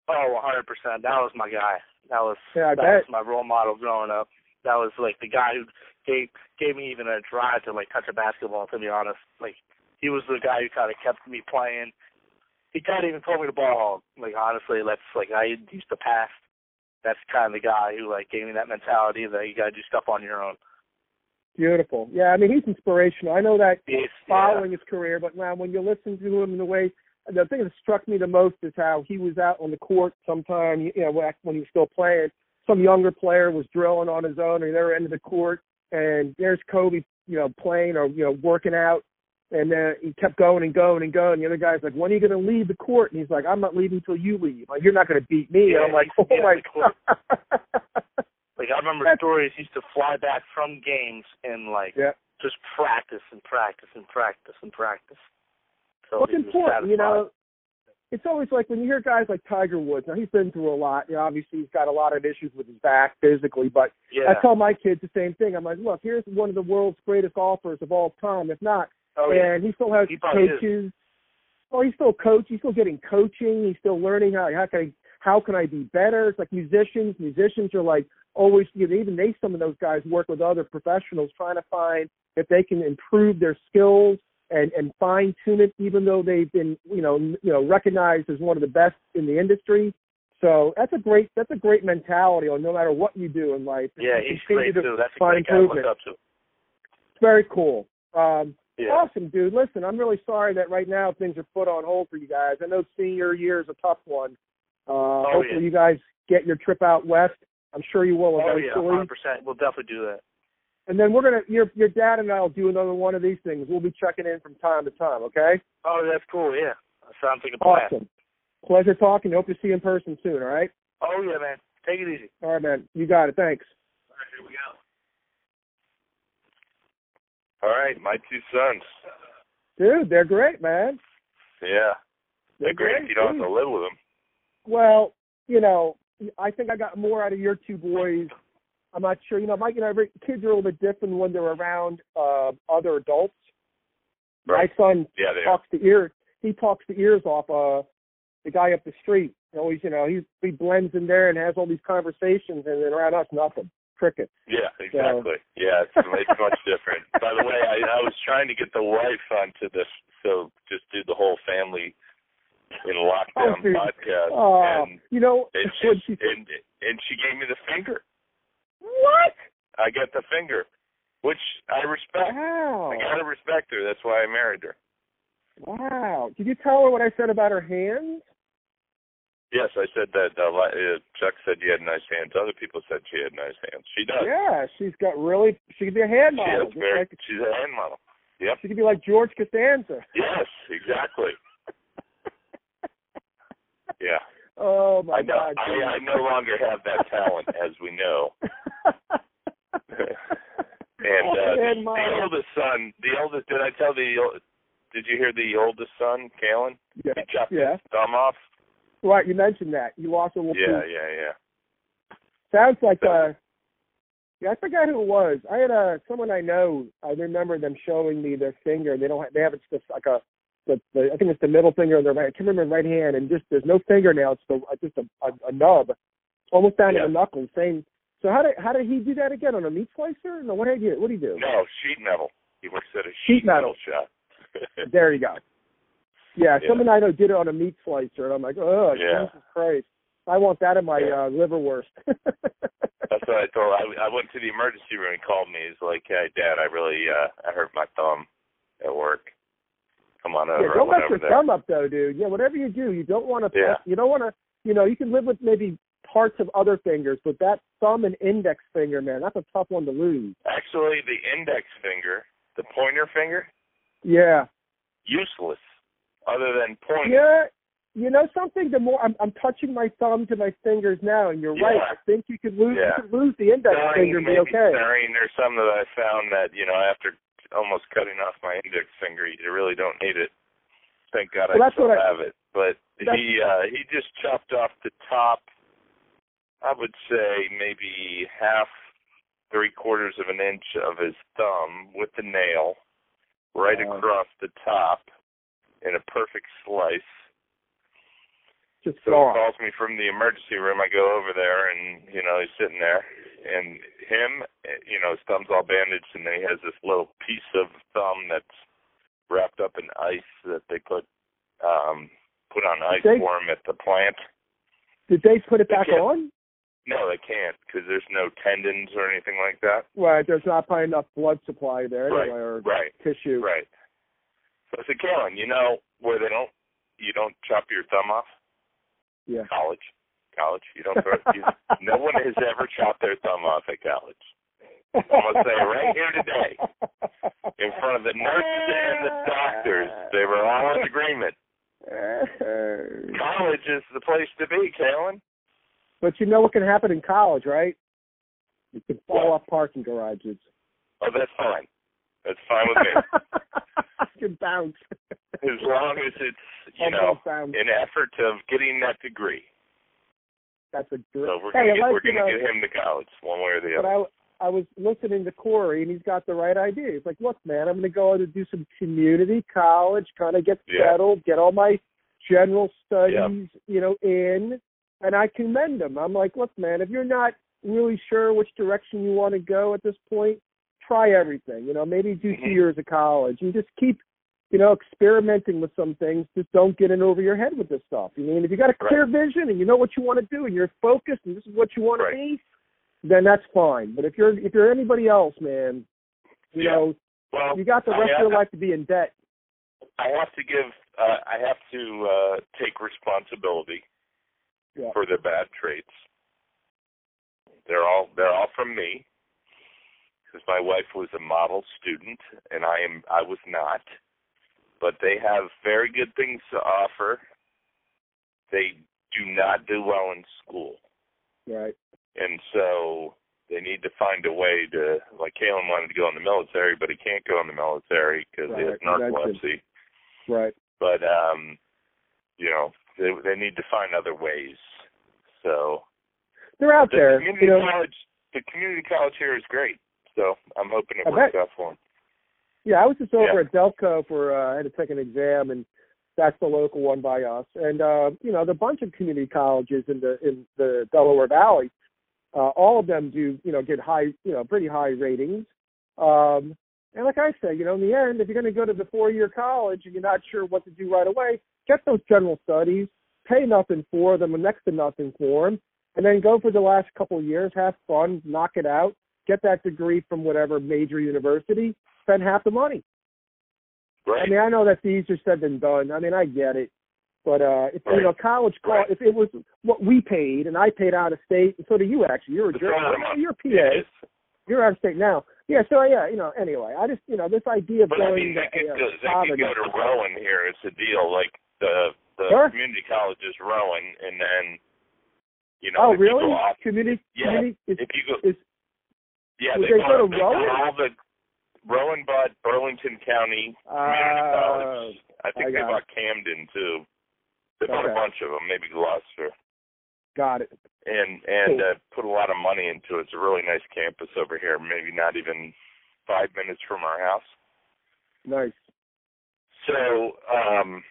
Oh, 100 percent. That was my guy. That was Yeah, I that bet. was my role model growing up. That was like the guy who gave gave me even a drive to like touch a basketball. To be honest, like he was the guy who kind of kept me playing. He kind of even told me to ball hog. Like honestly, let's like I used to pass. That's kind of the guy who like gave me that mentality that you got to do stuff on your own. Beautiful. Yeah, I mean he's inspirational. I know that It's, following his career, but now when you listen to him in the way the thing that struck me the most is how he was out on the court sometime, you know, when he was still playing. Some younger player was drilling on his own or they were into the court and there's Kobe, you know, playing or, you know, working out and then he kept going and going and going. The other guy's like, When are you gonna leave the court? And he's like, I'm not leaving until you leave. Like, you're not gonna beat me. Yeah, and I'm like, Oh yeah, my god Like I remember That's- stories he used to fly back from games and like Yeah. just practice and practice and practice and practice. So Well, it's important, you know. It's always like when you hear guys like Tiger Woods. Now he's been through a lot. You know, obviously he's got a lot of issues with his back physically, but Yeah. I tell my kids the same thing. I'm like, look, here's one of the world's greatest golfers of all time, if not. oh yeah. and he still has He probably is. coaches. Well, he's still coach. He's still getting coaching. He's still learning how how can I how can I be better. It's like musicians. Musicians are like always. You know, even they some of those guys work with other professionals trying to find if they can improve their skills and and fine tune it, even though they've been you know you know recognized as one of the best in the industry. So that's a great that's a great mentality on no matter what you do in life. Yeah, he's great to too. That's a great guy to look up to. It's very cool. Um, Yeah. Awesome, dude. Listen, I'm really sorry that right now things are put on hold for you guys. I know senior year is a tough one. Uh, hopefully Oh, yeah. you guys get your trip out west. I'm sure you will Oh yeah, eventually. hundred percent. We'll definitely do that. and then we're gonna your your dad and I'll do another one of these things. We'll be checking in from time to time. Okay. Oh, that's cool. Yeah, sounds like a plan. Awesome. Pleasure talking. Hope to see you in person soon. All right. Oh yeah, man. Take it easy. All right, man. You got it. Thanks. All right, here we go. All right, my two sons. Dude, they're great, man. Yeah, they're great if you don't have to live with them. Well, you know, I think I got more out of your two boys. I'm not sure. You know, Mike and I, kids are a little bit different when they're around uh other adults. Right. My son Yeah, they are. talks the ear. He talks the ears off uh the guy up the street. He always, you know, he he blends in there and has all these conversations, and then around us, nothing. Cricket. Yeah, exactly. Yeah, it's, it's much different. By the way, I, I was trying to get the wife onto this, so just do the whole family in lockdown Oh, podcast, Oh, and you know, and when she, she and and she gave me the finger. what? I got the finger, which I respect. Wow. I gotta respect her. That's why I married her. Wow. Did you tell her what I said about her hands? Yes, I said that. Uh, uh, Chuck said you had nice hands. Other people said she had nice hands. She does. Yeah, she's got really. She could be a hand model. just very. like- She's a hand model. Yep. she could be like George Costanza. Yes, exactly. Yeah. Oh my I know. God. I, I no longer have that talent, as we know. And uh, the, the oldest son, the oldest. Did I tell the? Did you hear the oldest son, Kalen? yeah. He chopped Yeah. his thumb off. Right. You mentioned that. You lost a little. Yeah, piece. yeah, yeah. Sounds like uh. Yeah, I forgot who it was. I had uh someone I know. I remember them showing me their finger. They don't. Have, they have it's just like a. The, the, I think it's the middle finger of their right. I can't remember the right hand, and just there's no fingernail. It's the, uh, just a, a, a nub, almost down Yeah. to the knuckles. Same. So how did how did he do that again on a meat slicer? No, what did he do? What did he do? No, sheet metal. He works at a Sheet sheet, metal. shop. There you go. Yeah, Yeah. someone I know did it on a meat slicer, and I'm like, oh, Yeah. Jesus Christ! I want that in my Yeah. uh, liverwurst. That's what I told. I, I went to the emergency room. He called me. He's like, "Hey, Dad, I really, uh, I hurt my thumb at work. Come on over. yeah, don't mess your thumb up though, dude. Yeah, whatever you do, you don't want to. Yeah. You don't want to. You know, you can live with maybe parts of other fingers, but that thumb and index finger, man, that's a tough one to lose. Actually, the index finger, the pointer finger, Yeah. useless. Other than pointing. Yeah. You know something? The more I'm, I'm touching my thumb to my fingers now, and you're right. I think you could lose. Yeah. You could lose the index During, finger and be maybe okay. there's some that I found that you know after almost cutting off my index finger, you really don't need it. Thank God Well, I still I- have it. But he uh he just chopped off the top. I would say maybe half, three quarters of an inch of his thumb with the nail, right Wow. across the top, in a perfect slice. Just So he calls me from the emergency room. I go over there, and you know he's sitting there, and him, you know, his thumb's all bandaged, and then he has this little piece of thumb that's wrapped up in ice that they put um put on ice They- for him at the plant. Did they put it They back on? No, they can't because there's no tendons or anything like that. Right. There's not probably enough blood supply there Right, anyway, or right, tissue. Right. So I said, Kalen, you know where they don't you don't chop your thumb off? Yeah. College. College. You don't throw you, no one has ever chopped their thumb off at college. I'm gonna say right here today, in front of the nurses and the doctors. They were all in agreement. College is the place to be, Kalen. But you know what can happen in college, right? You can fall What? off parking garages. Oh, that's fine. That's fine with me. you can bounce. As long as it's you know an effort of getting that degree. That's a great. So we're hey, gonna get, like, we're gonna know, get him to college one way or the other. But. I I was listening to Corey, and he's got the right idea. He's like, look, man, I'm going to go to do some community college, kind of get Yeah. settled, get all my general studies, you know, in. And I commend him. I'm like, look, man, if you're not really sure which direction you want to go at this point, try everything. You know, maybe do two Mhm. years of college and just keep, you know, experimenting with some things. Just don't get in over your head with this stuff. You mean if you got a clear vision and you know what you want to do and you're focused and this is what you want Right. to be, then that's fine. But if you're if you're anybody else, man, you Yeah. know, well, you got the I rest of have- your life to be in debt. I have to give. Uh, I have to uh, take responsibility Yeah. for the bad traits. They're all they're all from me. because my wife was a model student and I am I was not. But they have very good things to offer. They do not do well in school. Right. And so they need to find a way to like Kalen wanted to go in the military, but he can't go in the military because he has Right, narcolepsy. Right. But um, you know, they they need to find other ways. So They're out the there. community You know, college, the community college here is great. So I'm hoping it I works bet. out for him. Yeah, I was just over Yeah. at Delco for uh, I had to take an exam, and that's the local one by us. And uh, you know, the bunch of community colleges in the in the Delaware Valley, uh, all of them do you know get high you know pretty high ratings. Um, and like I say, you know, in the end, if you're going to go to the four year college and you're not sure what to do right away, get those general studies, pay nothing for them, or next to nothing for them, and then go for the last couple of years, have fun, knock it out, get that degree from whatever major university, spend half the money. Right. I mean, I know that's easier said than done. I mean, I get it, but uh, if Right. you know, college cost, Right. if it was what we paid, and I paid out of state, and so do you actually. You're a It's jerk. a lot of money. You're a PA. It's- You're out of state now. Yeah. So yeah, you know. Anyway, I just you know this idea of But I going mean, they to could uh, go, they could go to Rowan here. It's a deal. Like the the Sure. community college is Rowan, and then you know. oh, you really? off- Community. Yeah. Community is, if you go, is yeah, they, they bought, go to Rowan? all the Rowan bought Burlington County Community uh, College. I think I they bought Camden too. They bought a bunch of them, maybe Gloucester, got it. and and Cool. uh, put a lot of money into it. It's a really nice campus over here. Maybe not even five minutes from our house. Nice. So um,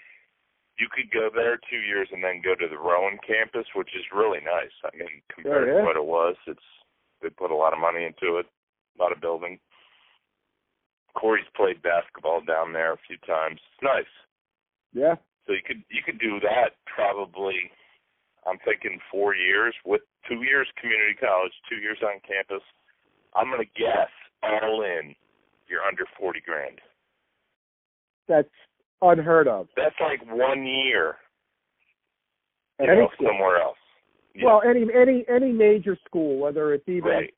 you could go there two years and then go to the Rowan campus, which is really nice. I mean, compared Oh, yeah. to what it was, it's they put a lot of money into it, a lot of building. Corey's played basketball down there a few times. It's nice. Yeah. So you could you could do that probably. I'm thinking four years with two years community college, two years on campus. I'm gonna guess all in, you're under forty grand. That's unheard of. That's like one year you know, somewhere else. Yeah. Well, any any any major school, whether it's even right.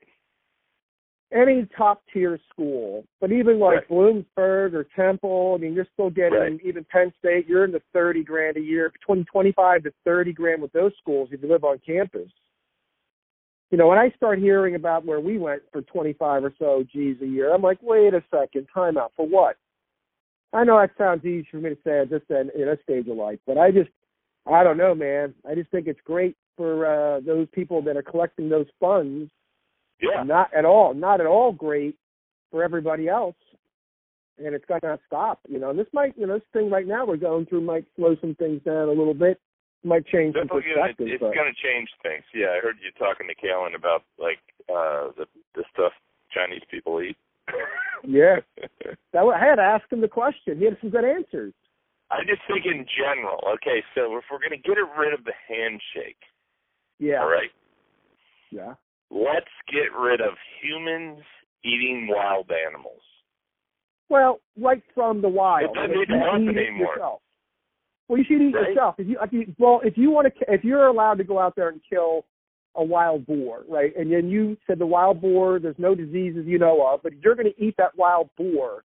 Any top tier school, but even like Right. Bloomsburg or Temple, I mean, you're still getting Right. even Penn State. You're in the thirty grand a year, between twenty five to thirty grand with those schools if you live on campus. You know, when I start hearing about where we went for twenty five or so G's a year, I'm like, wait a second, time out for what? I know that sounds easy for me to say at this end, in a stage of life, but I just, I don't know, man. I just think it's great for uh, those people that are collecting those funds Yeah. not at all, not at all great for everybody else. And it's got to stop, you know. And this might, you know, this thing right now we're going through might slow some things down a little bit, might change some gonna, perspective. it's going to change things. Yeah, I heard you talking to Kalen about like uh the the stuff Chinese people eat. yeah, that I had to ask him the question. He had some good answers. I just think in general. Okay, so if we're going to get rid of the handshake, Yeah, all right, yeah, let's get rid of humans eating wild animals. Well, right from the wild. It doesn't You even happen anymore. yourself. Well, you should eat Right? yourself. If you, if you, well, if you want to, if you're allowed to go out there and kill a wild boar, right? And then you said the wild boar, there's no diseases you know of, but you're going to eat that wild boar.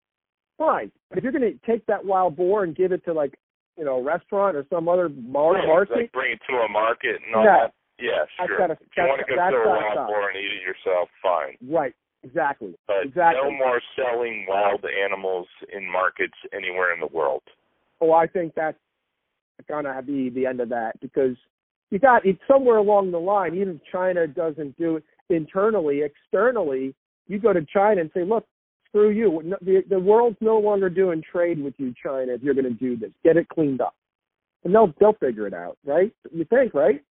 Fine. But if you're going to take that wild boar and give it to like, you know, a restaurant or some other mar- market, like bring it to a market and all that. Yeah, That's sure. gotta- if you want to go to a wild boar and eat it yourself, fine. right? Exactly. But Exactly. no more selling wild animals in markets anywhere in the world. Oh, I think that's gonna be the end of that because you got it's somewhere along the line. Even if China doesn't do it internally, externally, you go to China and say, "Look, screw you. The the world's no longer doing trade with you, China. If you're going to do this, get it cleaned up." And they'll they'll figure it out, right? You think, right?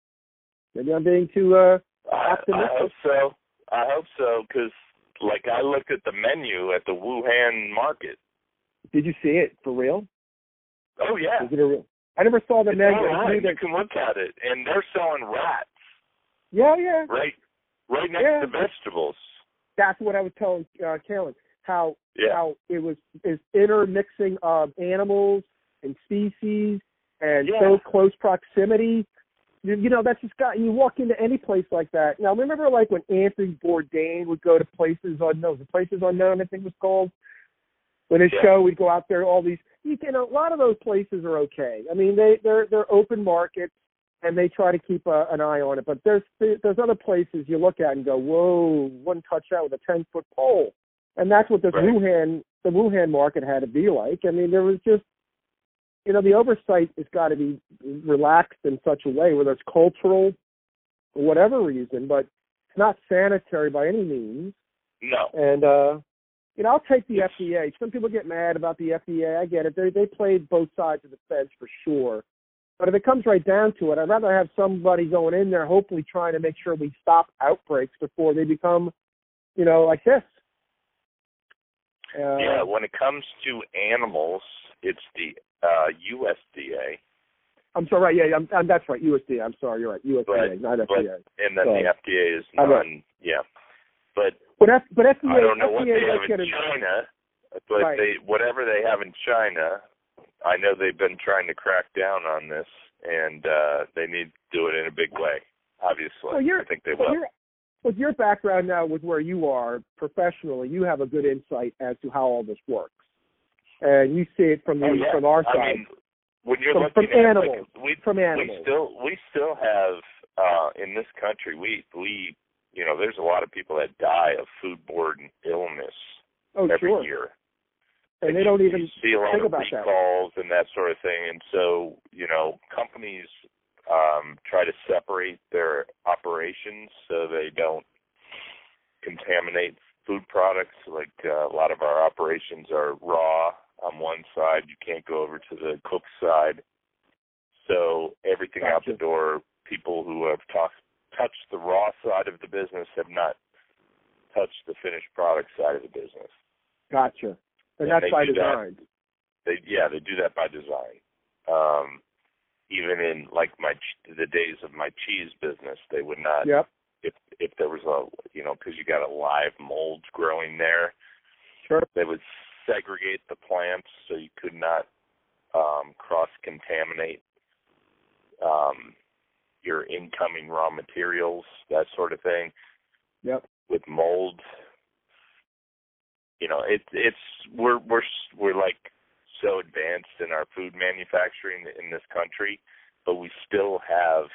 Maybe I'm being too uh I, I hope so. I hope so because, like, I looked at the menu at the Wuhan market. Did you see it for real? Oh yeah, Is it a real? I never saw the it's menu. Online. You can look at it, and they're selling rats Yeah, yeah. right, right next Yeah. to vegetables. That's what I was telling uh, Kalen. How Yeah, how it was is intermixing of animals and species and Yeah. so close proximity. You, you know, that's just got you walk into any place like that. Now, remember like when Anthony Bourdain would go to places unknown, the places unknown, I think it was called. When his Yeah. show, we'd go out there. All these, you know, a lot of those places are okay. I mean, they they're they're open markets and they try to keep a, an eye on it. But there's there's other places you look at and go, whoa, one touch out with a ten foot pole, and that's what this Right. Wuhan the Wuhan market had to be like. I mean, there was just you know, the oversight has got to be relaxed in such a way, whether it's cultural for whatever reason, but it's not sanitary by any means. No. And uh you know, I'll take the FDA. Some people get mad about the FDA. I get it. They they played both sides of the fence for sure. But if it comes right down to it, I'd rather have somebody going in there, hopefully trying to make sure we stop outbreaks before they become, you know, like this. Uh, yeah, when it comes to animals, it's the uh USDA I'm sorry. Right? Yeah, I'm, I'm, that's right. USDA. I'm sorry. You're right. USDA, But- not but- FDA. and then Sorry. the FDA is non yeah. But But F, but FDA, I don't know what they have in it- China, but Right. they whatever they have in China, I know they've been trying to crack down on this, and uh they need to do it in a big way. Obviously, Well, I think they Well, will. with your background now, with where you are professionally, you have a good insight as to how all this works, and you see it from the Oh, yeah. from our I side, mean, when you're From- looking from at animals. like, we from we still we still have uh in this country we we you know there's a lot of people that die of foodborne illness oh, every sure. year. And they you- don't even see a lot think of about that. recalls and that sort of thing. And so, you know, companies um, try to separate their operations so they don't contaminate food products. Like uh, a lot of our operations are raw on one side. You can't go over to the cook side. So everything out the door, people who have talk, touched the raw side of the business have not touched the finished product side of the business Gotcha. And that's by do that. design. they yeah they do that by design um even in like my the days of my cheese business they would not Yep. if if there was a you know because you got a live mold growing there Sure. they would segregate the plants so you could not um cross contaminate um your incoming raw materials that sort of thing Yep. with mold you know it it's we're we're we're like so advanced in our food manufacturing in this country but we still have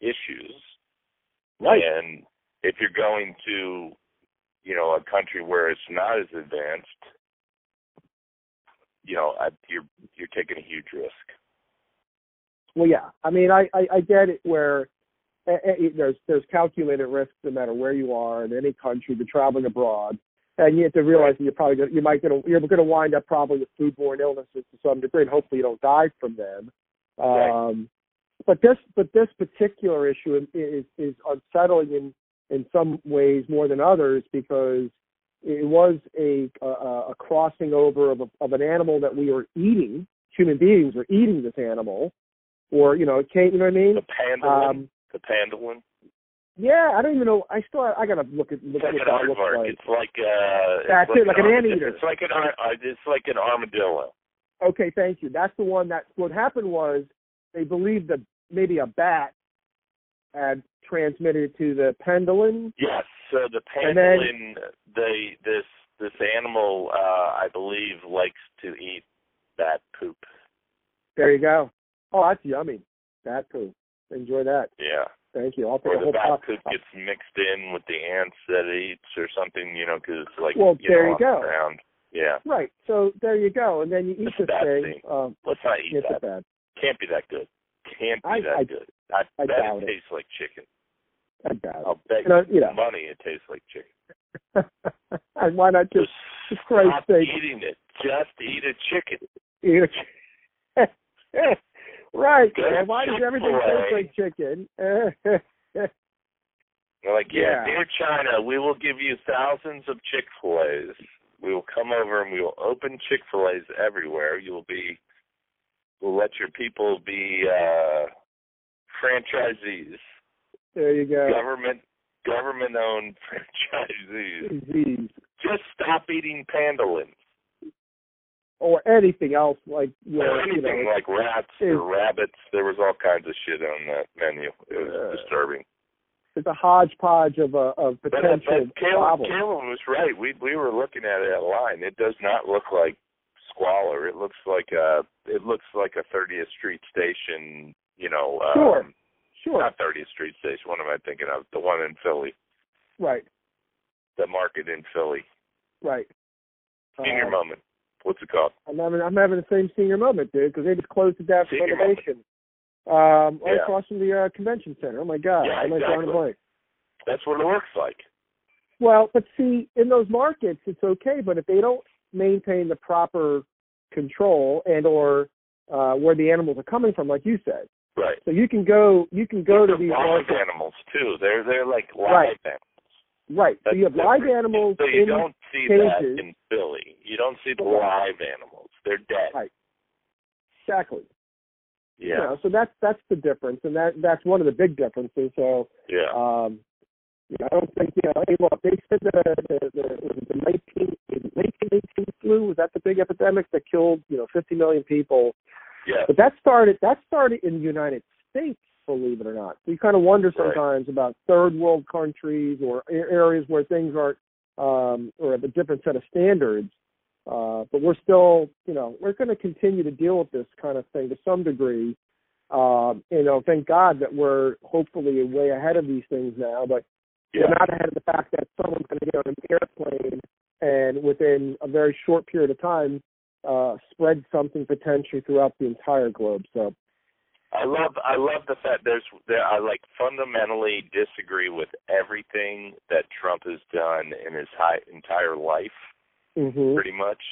issues Right. and if you're going to you know a country where it's not as advanced you know I, you're you're taking a huge risk Well, yeah. I mean, I I, I get it where eh, eh, there's there's calculated risks no matter where you are in any country. You're traveling abroad, and you have to realize that you're probably gonna, you might gonna you're going to wind up probably with foodborne illnesses to some degree, and hopefully you don't die from them. Right. Um, but this but this particular issue is is unsettling in in some ways more than others because it was a a, a crossing over of a, of an animal that we were eating. Human beings were eating this animal, or you know, it came. You know what I mean? the pandolin Um, the pandolin yeah, I don't even know. I still I gotta look at look at what that looks like. it's like uh That's it's it, like an armad- anteater. it's like an uh, it's like an armadillo Okay, thank you. That's the one that what happened was they believed that maybe a bat had transmitted to the pendulum. Yes. So the And then- pangolin, the this this animal, uh, I believe, likes to eat bat poop. There you go. Oh, that's yummy. Bat poo. Enjoy that. Yeah. Thank you. I'll take Or a the whole bat pot. poop gets mixed in with the ants that it eats, or something, you know, because it's like Well, you there know, you go. the ground. Yeah. Right. So there you go. And then you eat It's this thing. thing. Um, Let's not eat that. bad. Can't be that good. Can't be I- that I- good. I, I bet doubt it it. tastes like chicken. I bad. I'll bet You know, you know. money it tastes like chicken. and why not just Just for Christ's stop sake. eating it. Just eat a chicken. eat a chicken. right. And why does everything taste like chicken? They're like, yeah, Yeah. dear China, we will give you thousands of Chick Fil A's. We will come over and we will open Chick Fil A's everywhere. You will be, we'll let your people be uh franchisees, there you go. government government owned franchisees. Disease. Just stop eating pandolins. or anything else like you know, anything you know, like rats or rabbits. There was all kinds of shit on that menu. It was Uh, disturbing. it's a hodgepodge of uh, of But, potential but but Caleb, problems. Caleb was right. We we were looking at it online. It does not look like squalor. It looks like a it looks like a 30th Street station. You know, um, Sure. Sure, not 30th Street station. What am I thinking of? The one in Philly, right, the market in Philly. right. Senior Uh, moment. What's it called? I'm having I'm having the same senior moment, dude, because they just closed it down for renovation. Um, right Yeah. across from the uh, convention center. Oh my God, Yeah, I'm like drawing a exactly. blank. That's what it looks like. Well, but see, in those markets, it's okay, but if they don't maintain the proper control and or uh, where the animals are coming from, like you said, Right. so you can go you can go to these live markets, animals too. They're they're like live Right. animals. right? So you have That's live different. animals So you don't see that in Philly. You don't see the Right. live animals. They're dead. Right. exactly. You Yeah. know, so that's that's the difference, and that that's one of the big differences. So Yeah. Um, you know, I don't think you know. Hey, look, they said the the the, the 19, was it 1918 flu was that the big epidemic that killed you know 50 million people. Yeah. But that started that started in the United States, believe it or not. So you kind of wonder Right. sometimes about third world countries or areas where things aren't um, or have a different set of standards. Uh, but we're still, you know, we're going to continue to deal with this kind of thing to some degree. Um, you know, thank God that we're hopefully way ahead of these things now, but Yeah. we're not ahead of the fact that someone's going to get on an airplane and within a very short period of time uh, spread something potentially throughout the entire globe. So, I love I love the fact there's there I like fundamentally disagree with everything that Trump has done in his high, entire life, hmm pretty much.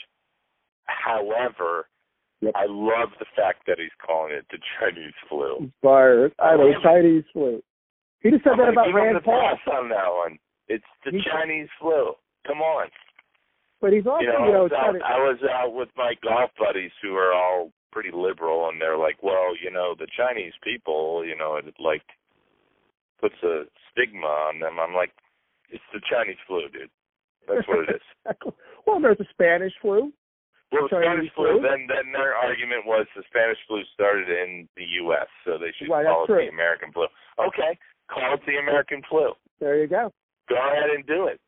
However, Yep. I love the fact that he's calling it the Chinese flu. inspired. I know. Chinese flu. He just said I'm that about Rand Paul, on that one. It's the He- Chinese flu. Come on. But he's also, you know, you know, I, was out, to, I was out with my golf buddies who are all pretty liberal, and they're like, "Well, you know, the Chinese people, you know, it like puts a stigma on them." I'm like, "It's the Chinese flu, dude. That's what it is." well, there's a Spanish flu. Well, the Spanish flu. flu? Then, then their argument was the Spanish flu started in the U.S., so they should Right, call it that's the. American flu. Okay, call it the American flu. There you go. Go ahead and do it.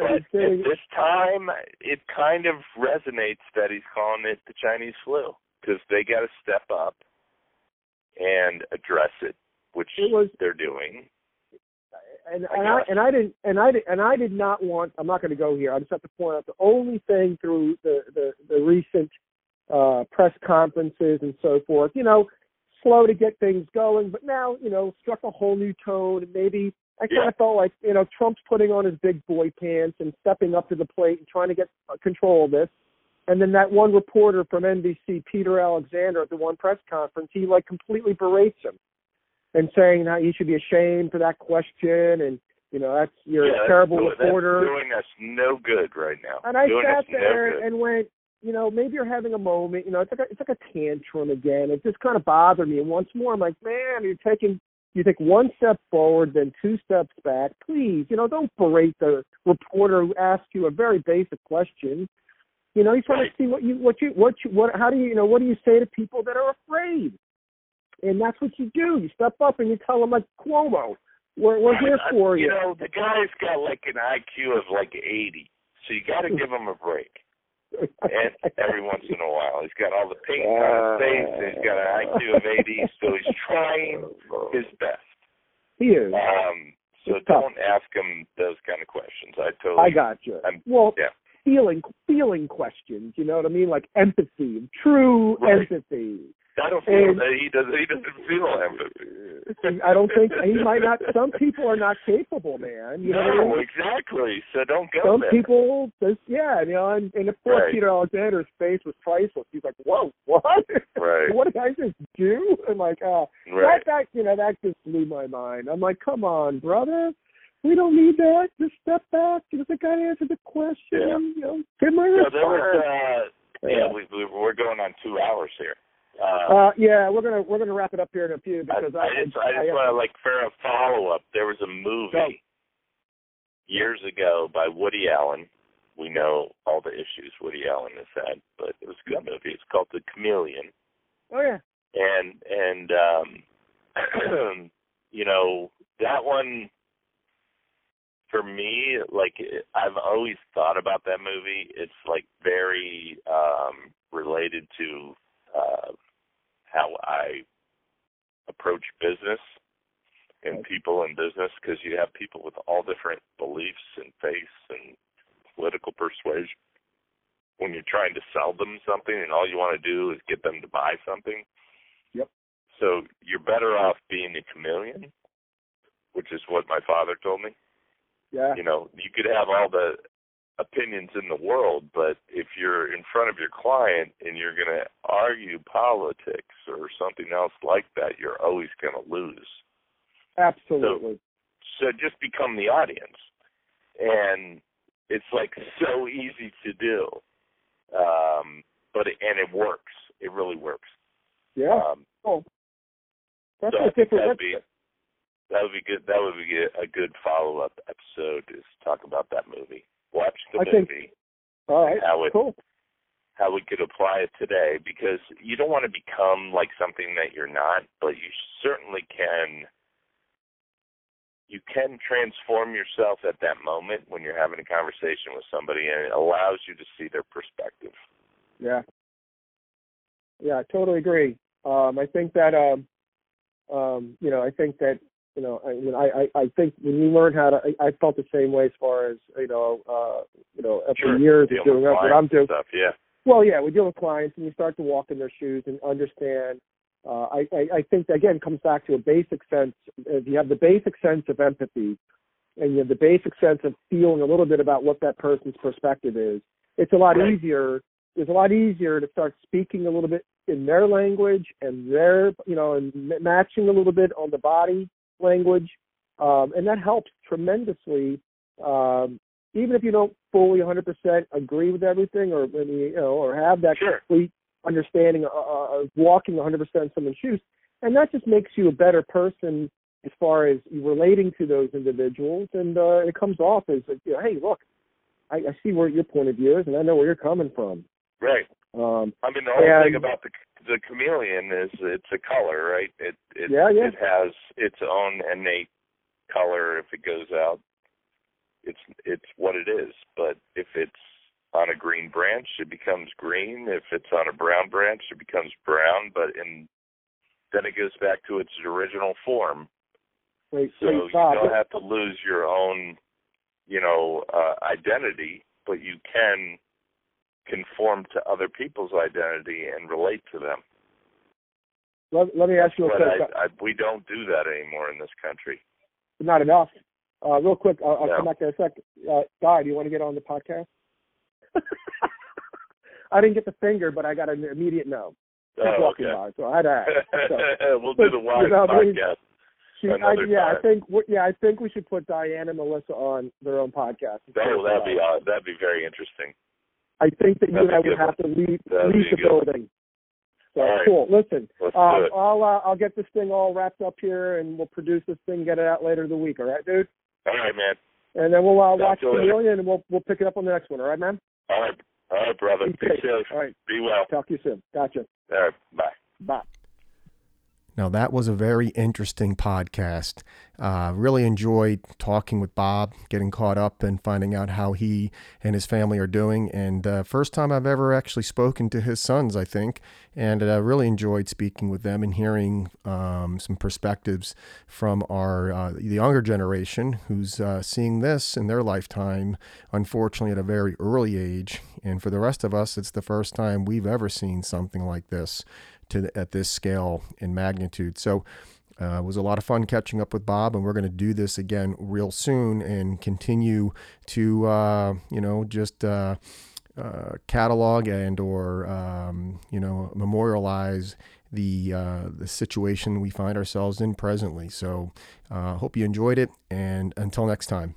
But at this time, it kind of resonates that he's calling it the Chinese flu because they got to step up and address it, which It was- they're doing. and I and I and I didn't and I did and I did not want. I'm not going to go here. I just have to point out the only thing through the the, the recent uh, press conferences and so forth. You know, slow to get things going, but now you know struck a whole new tone. And maybe I kind Yeah. of felt like you know Trump's putting on his big boy pants and stepping up to the plate and trying to get uh, control of this. And then that one reporter from NBC, Peter Alexander, at the one press conference, he like completely berates him and saying that he should be ashamed for that question and you know that's you're yeah, a terrible doing- reporter. That's doing us no good right now. and I doing sat us no there and went, you know, maybe you're having a moment. You know, it's like a, it's like a tantrum again. It just kind of bothered me. And once more, I'm like, man, you're taking you take one step forward, then two steps back. Please, you know, don't berate the reporter who asked you a very basic question. You know, he's trying Right. to see what you what you what you what how do you you know what do you say to people that are afraid? And that's what you do. You step up and you tell them like Cuomo, we're we're here I- for you. you. know, the guy's got like an IQ of like 80, so you got to give him a break. And every once in a while, he's got all the paint on his face. And he's got an IQ of 80, so he's trying his best. he is. Um, so It's don't ask him those kind of questions. I totally. I got you. I'm- well, yeah. feeling feeling questions. You know what I mean? Like empathy, true Right. empathy. I don't feel and- that he doesn't. He doesn't feel empathy. I don't think he might not. Some people are not capable, man. You know what I mean? exactly. So don't go Some there. people, just, yeah, you know, and, and of course Right. Peter Alexander's face was priceless. He's like, "Whoa, what? Right. what did I just do?" I'm like, "Oh, Right. that, that, you know, that just blew my mind." I'm like, "Come on, brother, we don't need that. Just step back. Let the guy answer the question. Yeah. You know, give my So there was. response." Uh, yeah, we, we we're going on two hours here. Uh, Uh, yeah, we're gonna we're gonna wrap it up here in a few I, because I just, I just want to like for a follow up. There was a movie Go. years ago by Woody Allen we know all the issues Woody Allen has had, but it was a good movie. It's called The Chameleon, Oh yeah. and and um, you know that one for me, like I've always thought about that movie. It's like very um related to uh how I approach business and people in business because you have people with all different beliefs and faiths and political persuasion. When you're trying to sell them something and all you want to do is get them to buy something. Yep. So you're better off being a chameleon, which is what my father told me Yeah. you know you could have all the opinions in the world but if you're in front of your client and you're going to argue politics or something else like that you're always going to lose Absolutely. so just become the audience and it's like so easy to do um but it, and it works it really works yeah. um oh. That's so a different. that'd be that would be good. That would be a good follow up episode is talk about that movie. Watch the I think- movie, all right. how it Cool. how we could apply it today because you don't want to become like something that you're not, but you certainly can you can transform yourself at that moment when you're having a conversation with somebody and it allows you to see their perspective. Yeah. Yeah, I totally agree. Um, I think that um, um, you know, I think that you know, I mean, I, I, I think when you learn how to, I, I felt the same way as far as you know, uh, you know, after years of doing what I'm doing. Stuff, yeah. Well, yeah, we deal with clients, and you start to walk in their shoes and understand. Uh, I, I, I think again it comes back to a basic sense. If you have the basic sense of empathy, and you have the basic sense of feeling a little bit about what that person's perspective is, it's a lot Right. easier. It's a lot easier to start speaking a little bit in their language and their, you know, and matching a little bit on the body language, um, and that helps tremendously. Um, even if you don't fully 100% agree with everything, or you know, or have that Sure. complete understanding of, of walking 100% in someone's shoes, and that just makes you a better person as far as relating to those individuals, and uh, it comes off as, like, you know, hey, look, I, I see where your point of view is, and I know where you're coming from. Right. Um, I mean, the whole And- thing about the the chameleon is it's a color, right? It it Yeah, yeah. it has its own innate color. If it goes out, it's it's what it is. But if it's on a green branch, it becomes green. If it's on a brown branch, it becomes brown. But in then it goes back to its original form. wait, So wait, you don't have to lose your own, you know, uh, identity, but you can conform to other people's identity and relate to them. let, let me ask you a But quick. I, I, we don't do that anymore in this country. not enough. Uh, real quick, I'll, I'll No. come back in a sec. Uh, Guy, do you want to get on the podcast? I didn't get the finger, but I got an immediate no. Oh, walking okay. by, so I had to ask. So, we'll do the You know, podcast. she, I, yeah, I think we- yeah, I think we should put Diane and Melissa on their own podcast. Oh, that'd be uh, that'd be very interesting. I think that you and I would have to leave, leave the building. So right. cool. Listen, um. I'll uh, I'll get this thing all wrapped up here, and we'll produce this thing, get it out later in the week. All right, dude. All right, man. And then we'll uh, Talk watch later. Chameleon, and we'll we'll pick it up on the next one. All right, man. All right, all right, brother. Be Be safe. safe. All right. Be well. Talk to you soon. Gotcha. All right, bye. Bye. Now, that was a very interesting podcast. Uh, really enjoyed talking with Bob, getting caught up and finding out how he and his family are doing. And uh, first time I've ever actually spoken to his sons, I think. And I really enjoyed speaking with them and hearing um, some perspectives from our uh, the younger generation who's uh, seeing this in their lifetime, unfortunately, at a very early age. And for the rest of us, it's the first time we've ever seen something like this to at this scale in magnitude. So uh, it was a lot of fun catching up with Bob, and we're going to do this again real soon and continue to uh, you know just uh, uh, catalog and or um, you know memorialize the uh, the situation we find ourselves in presently. So uh, hope you enjoyed it, and until next time.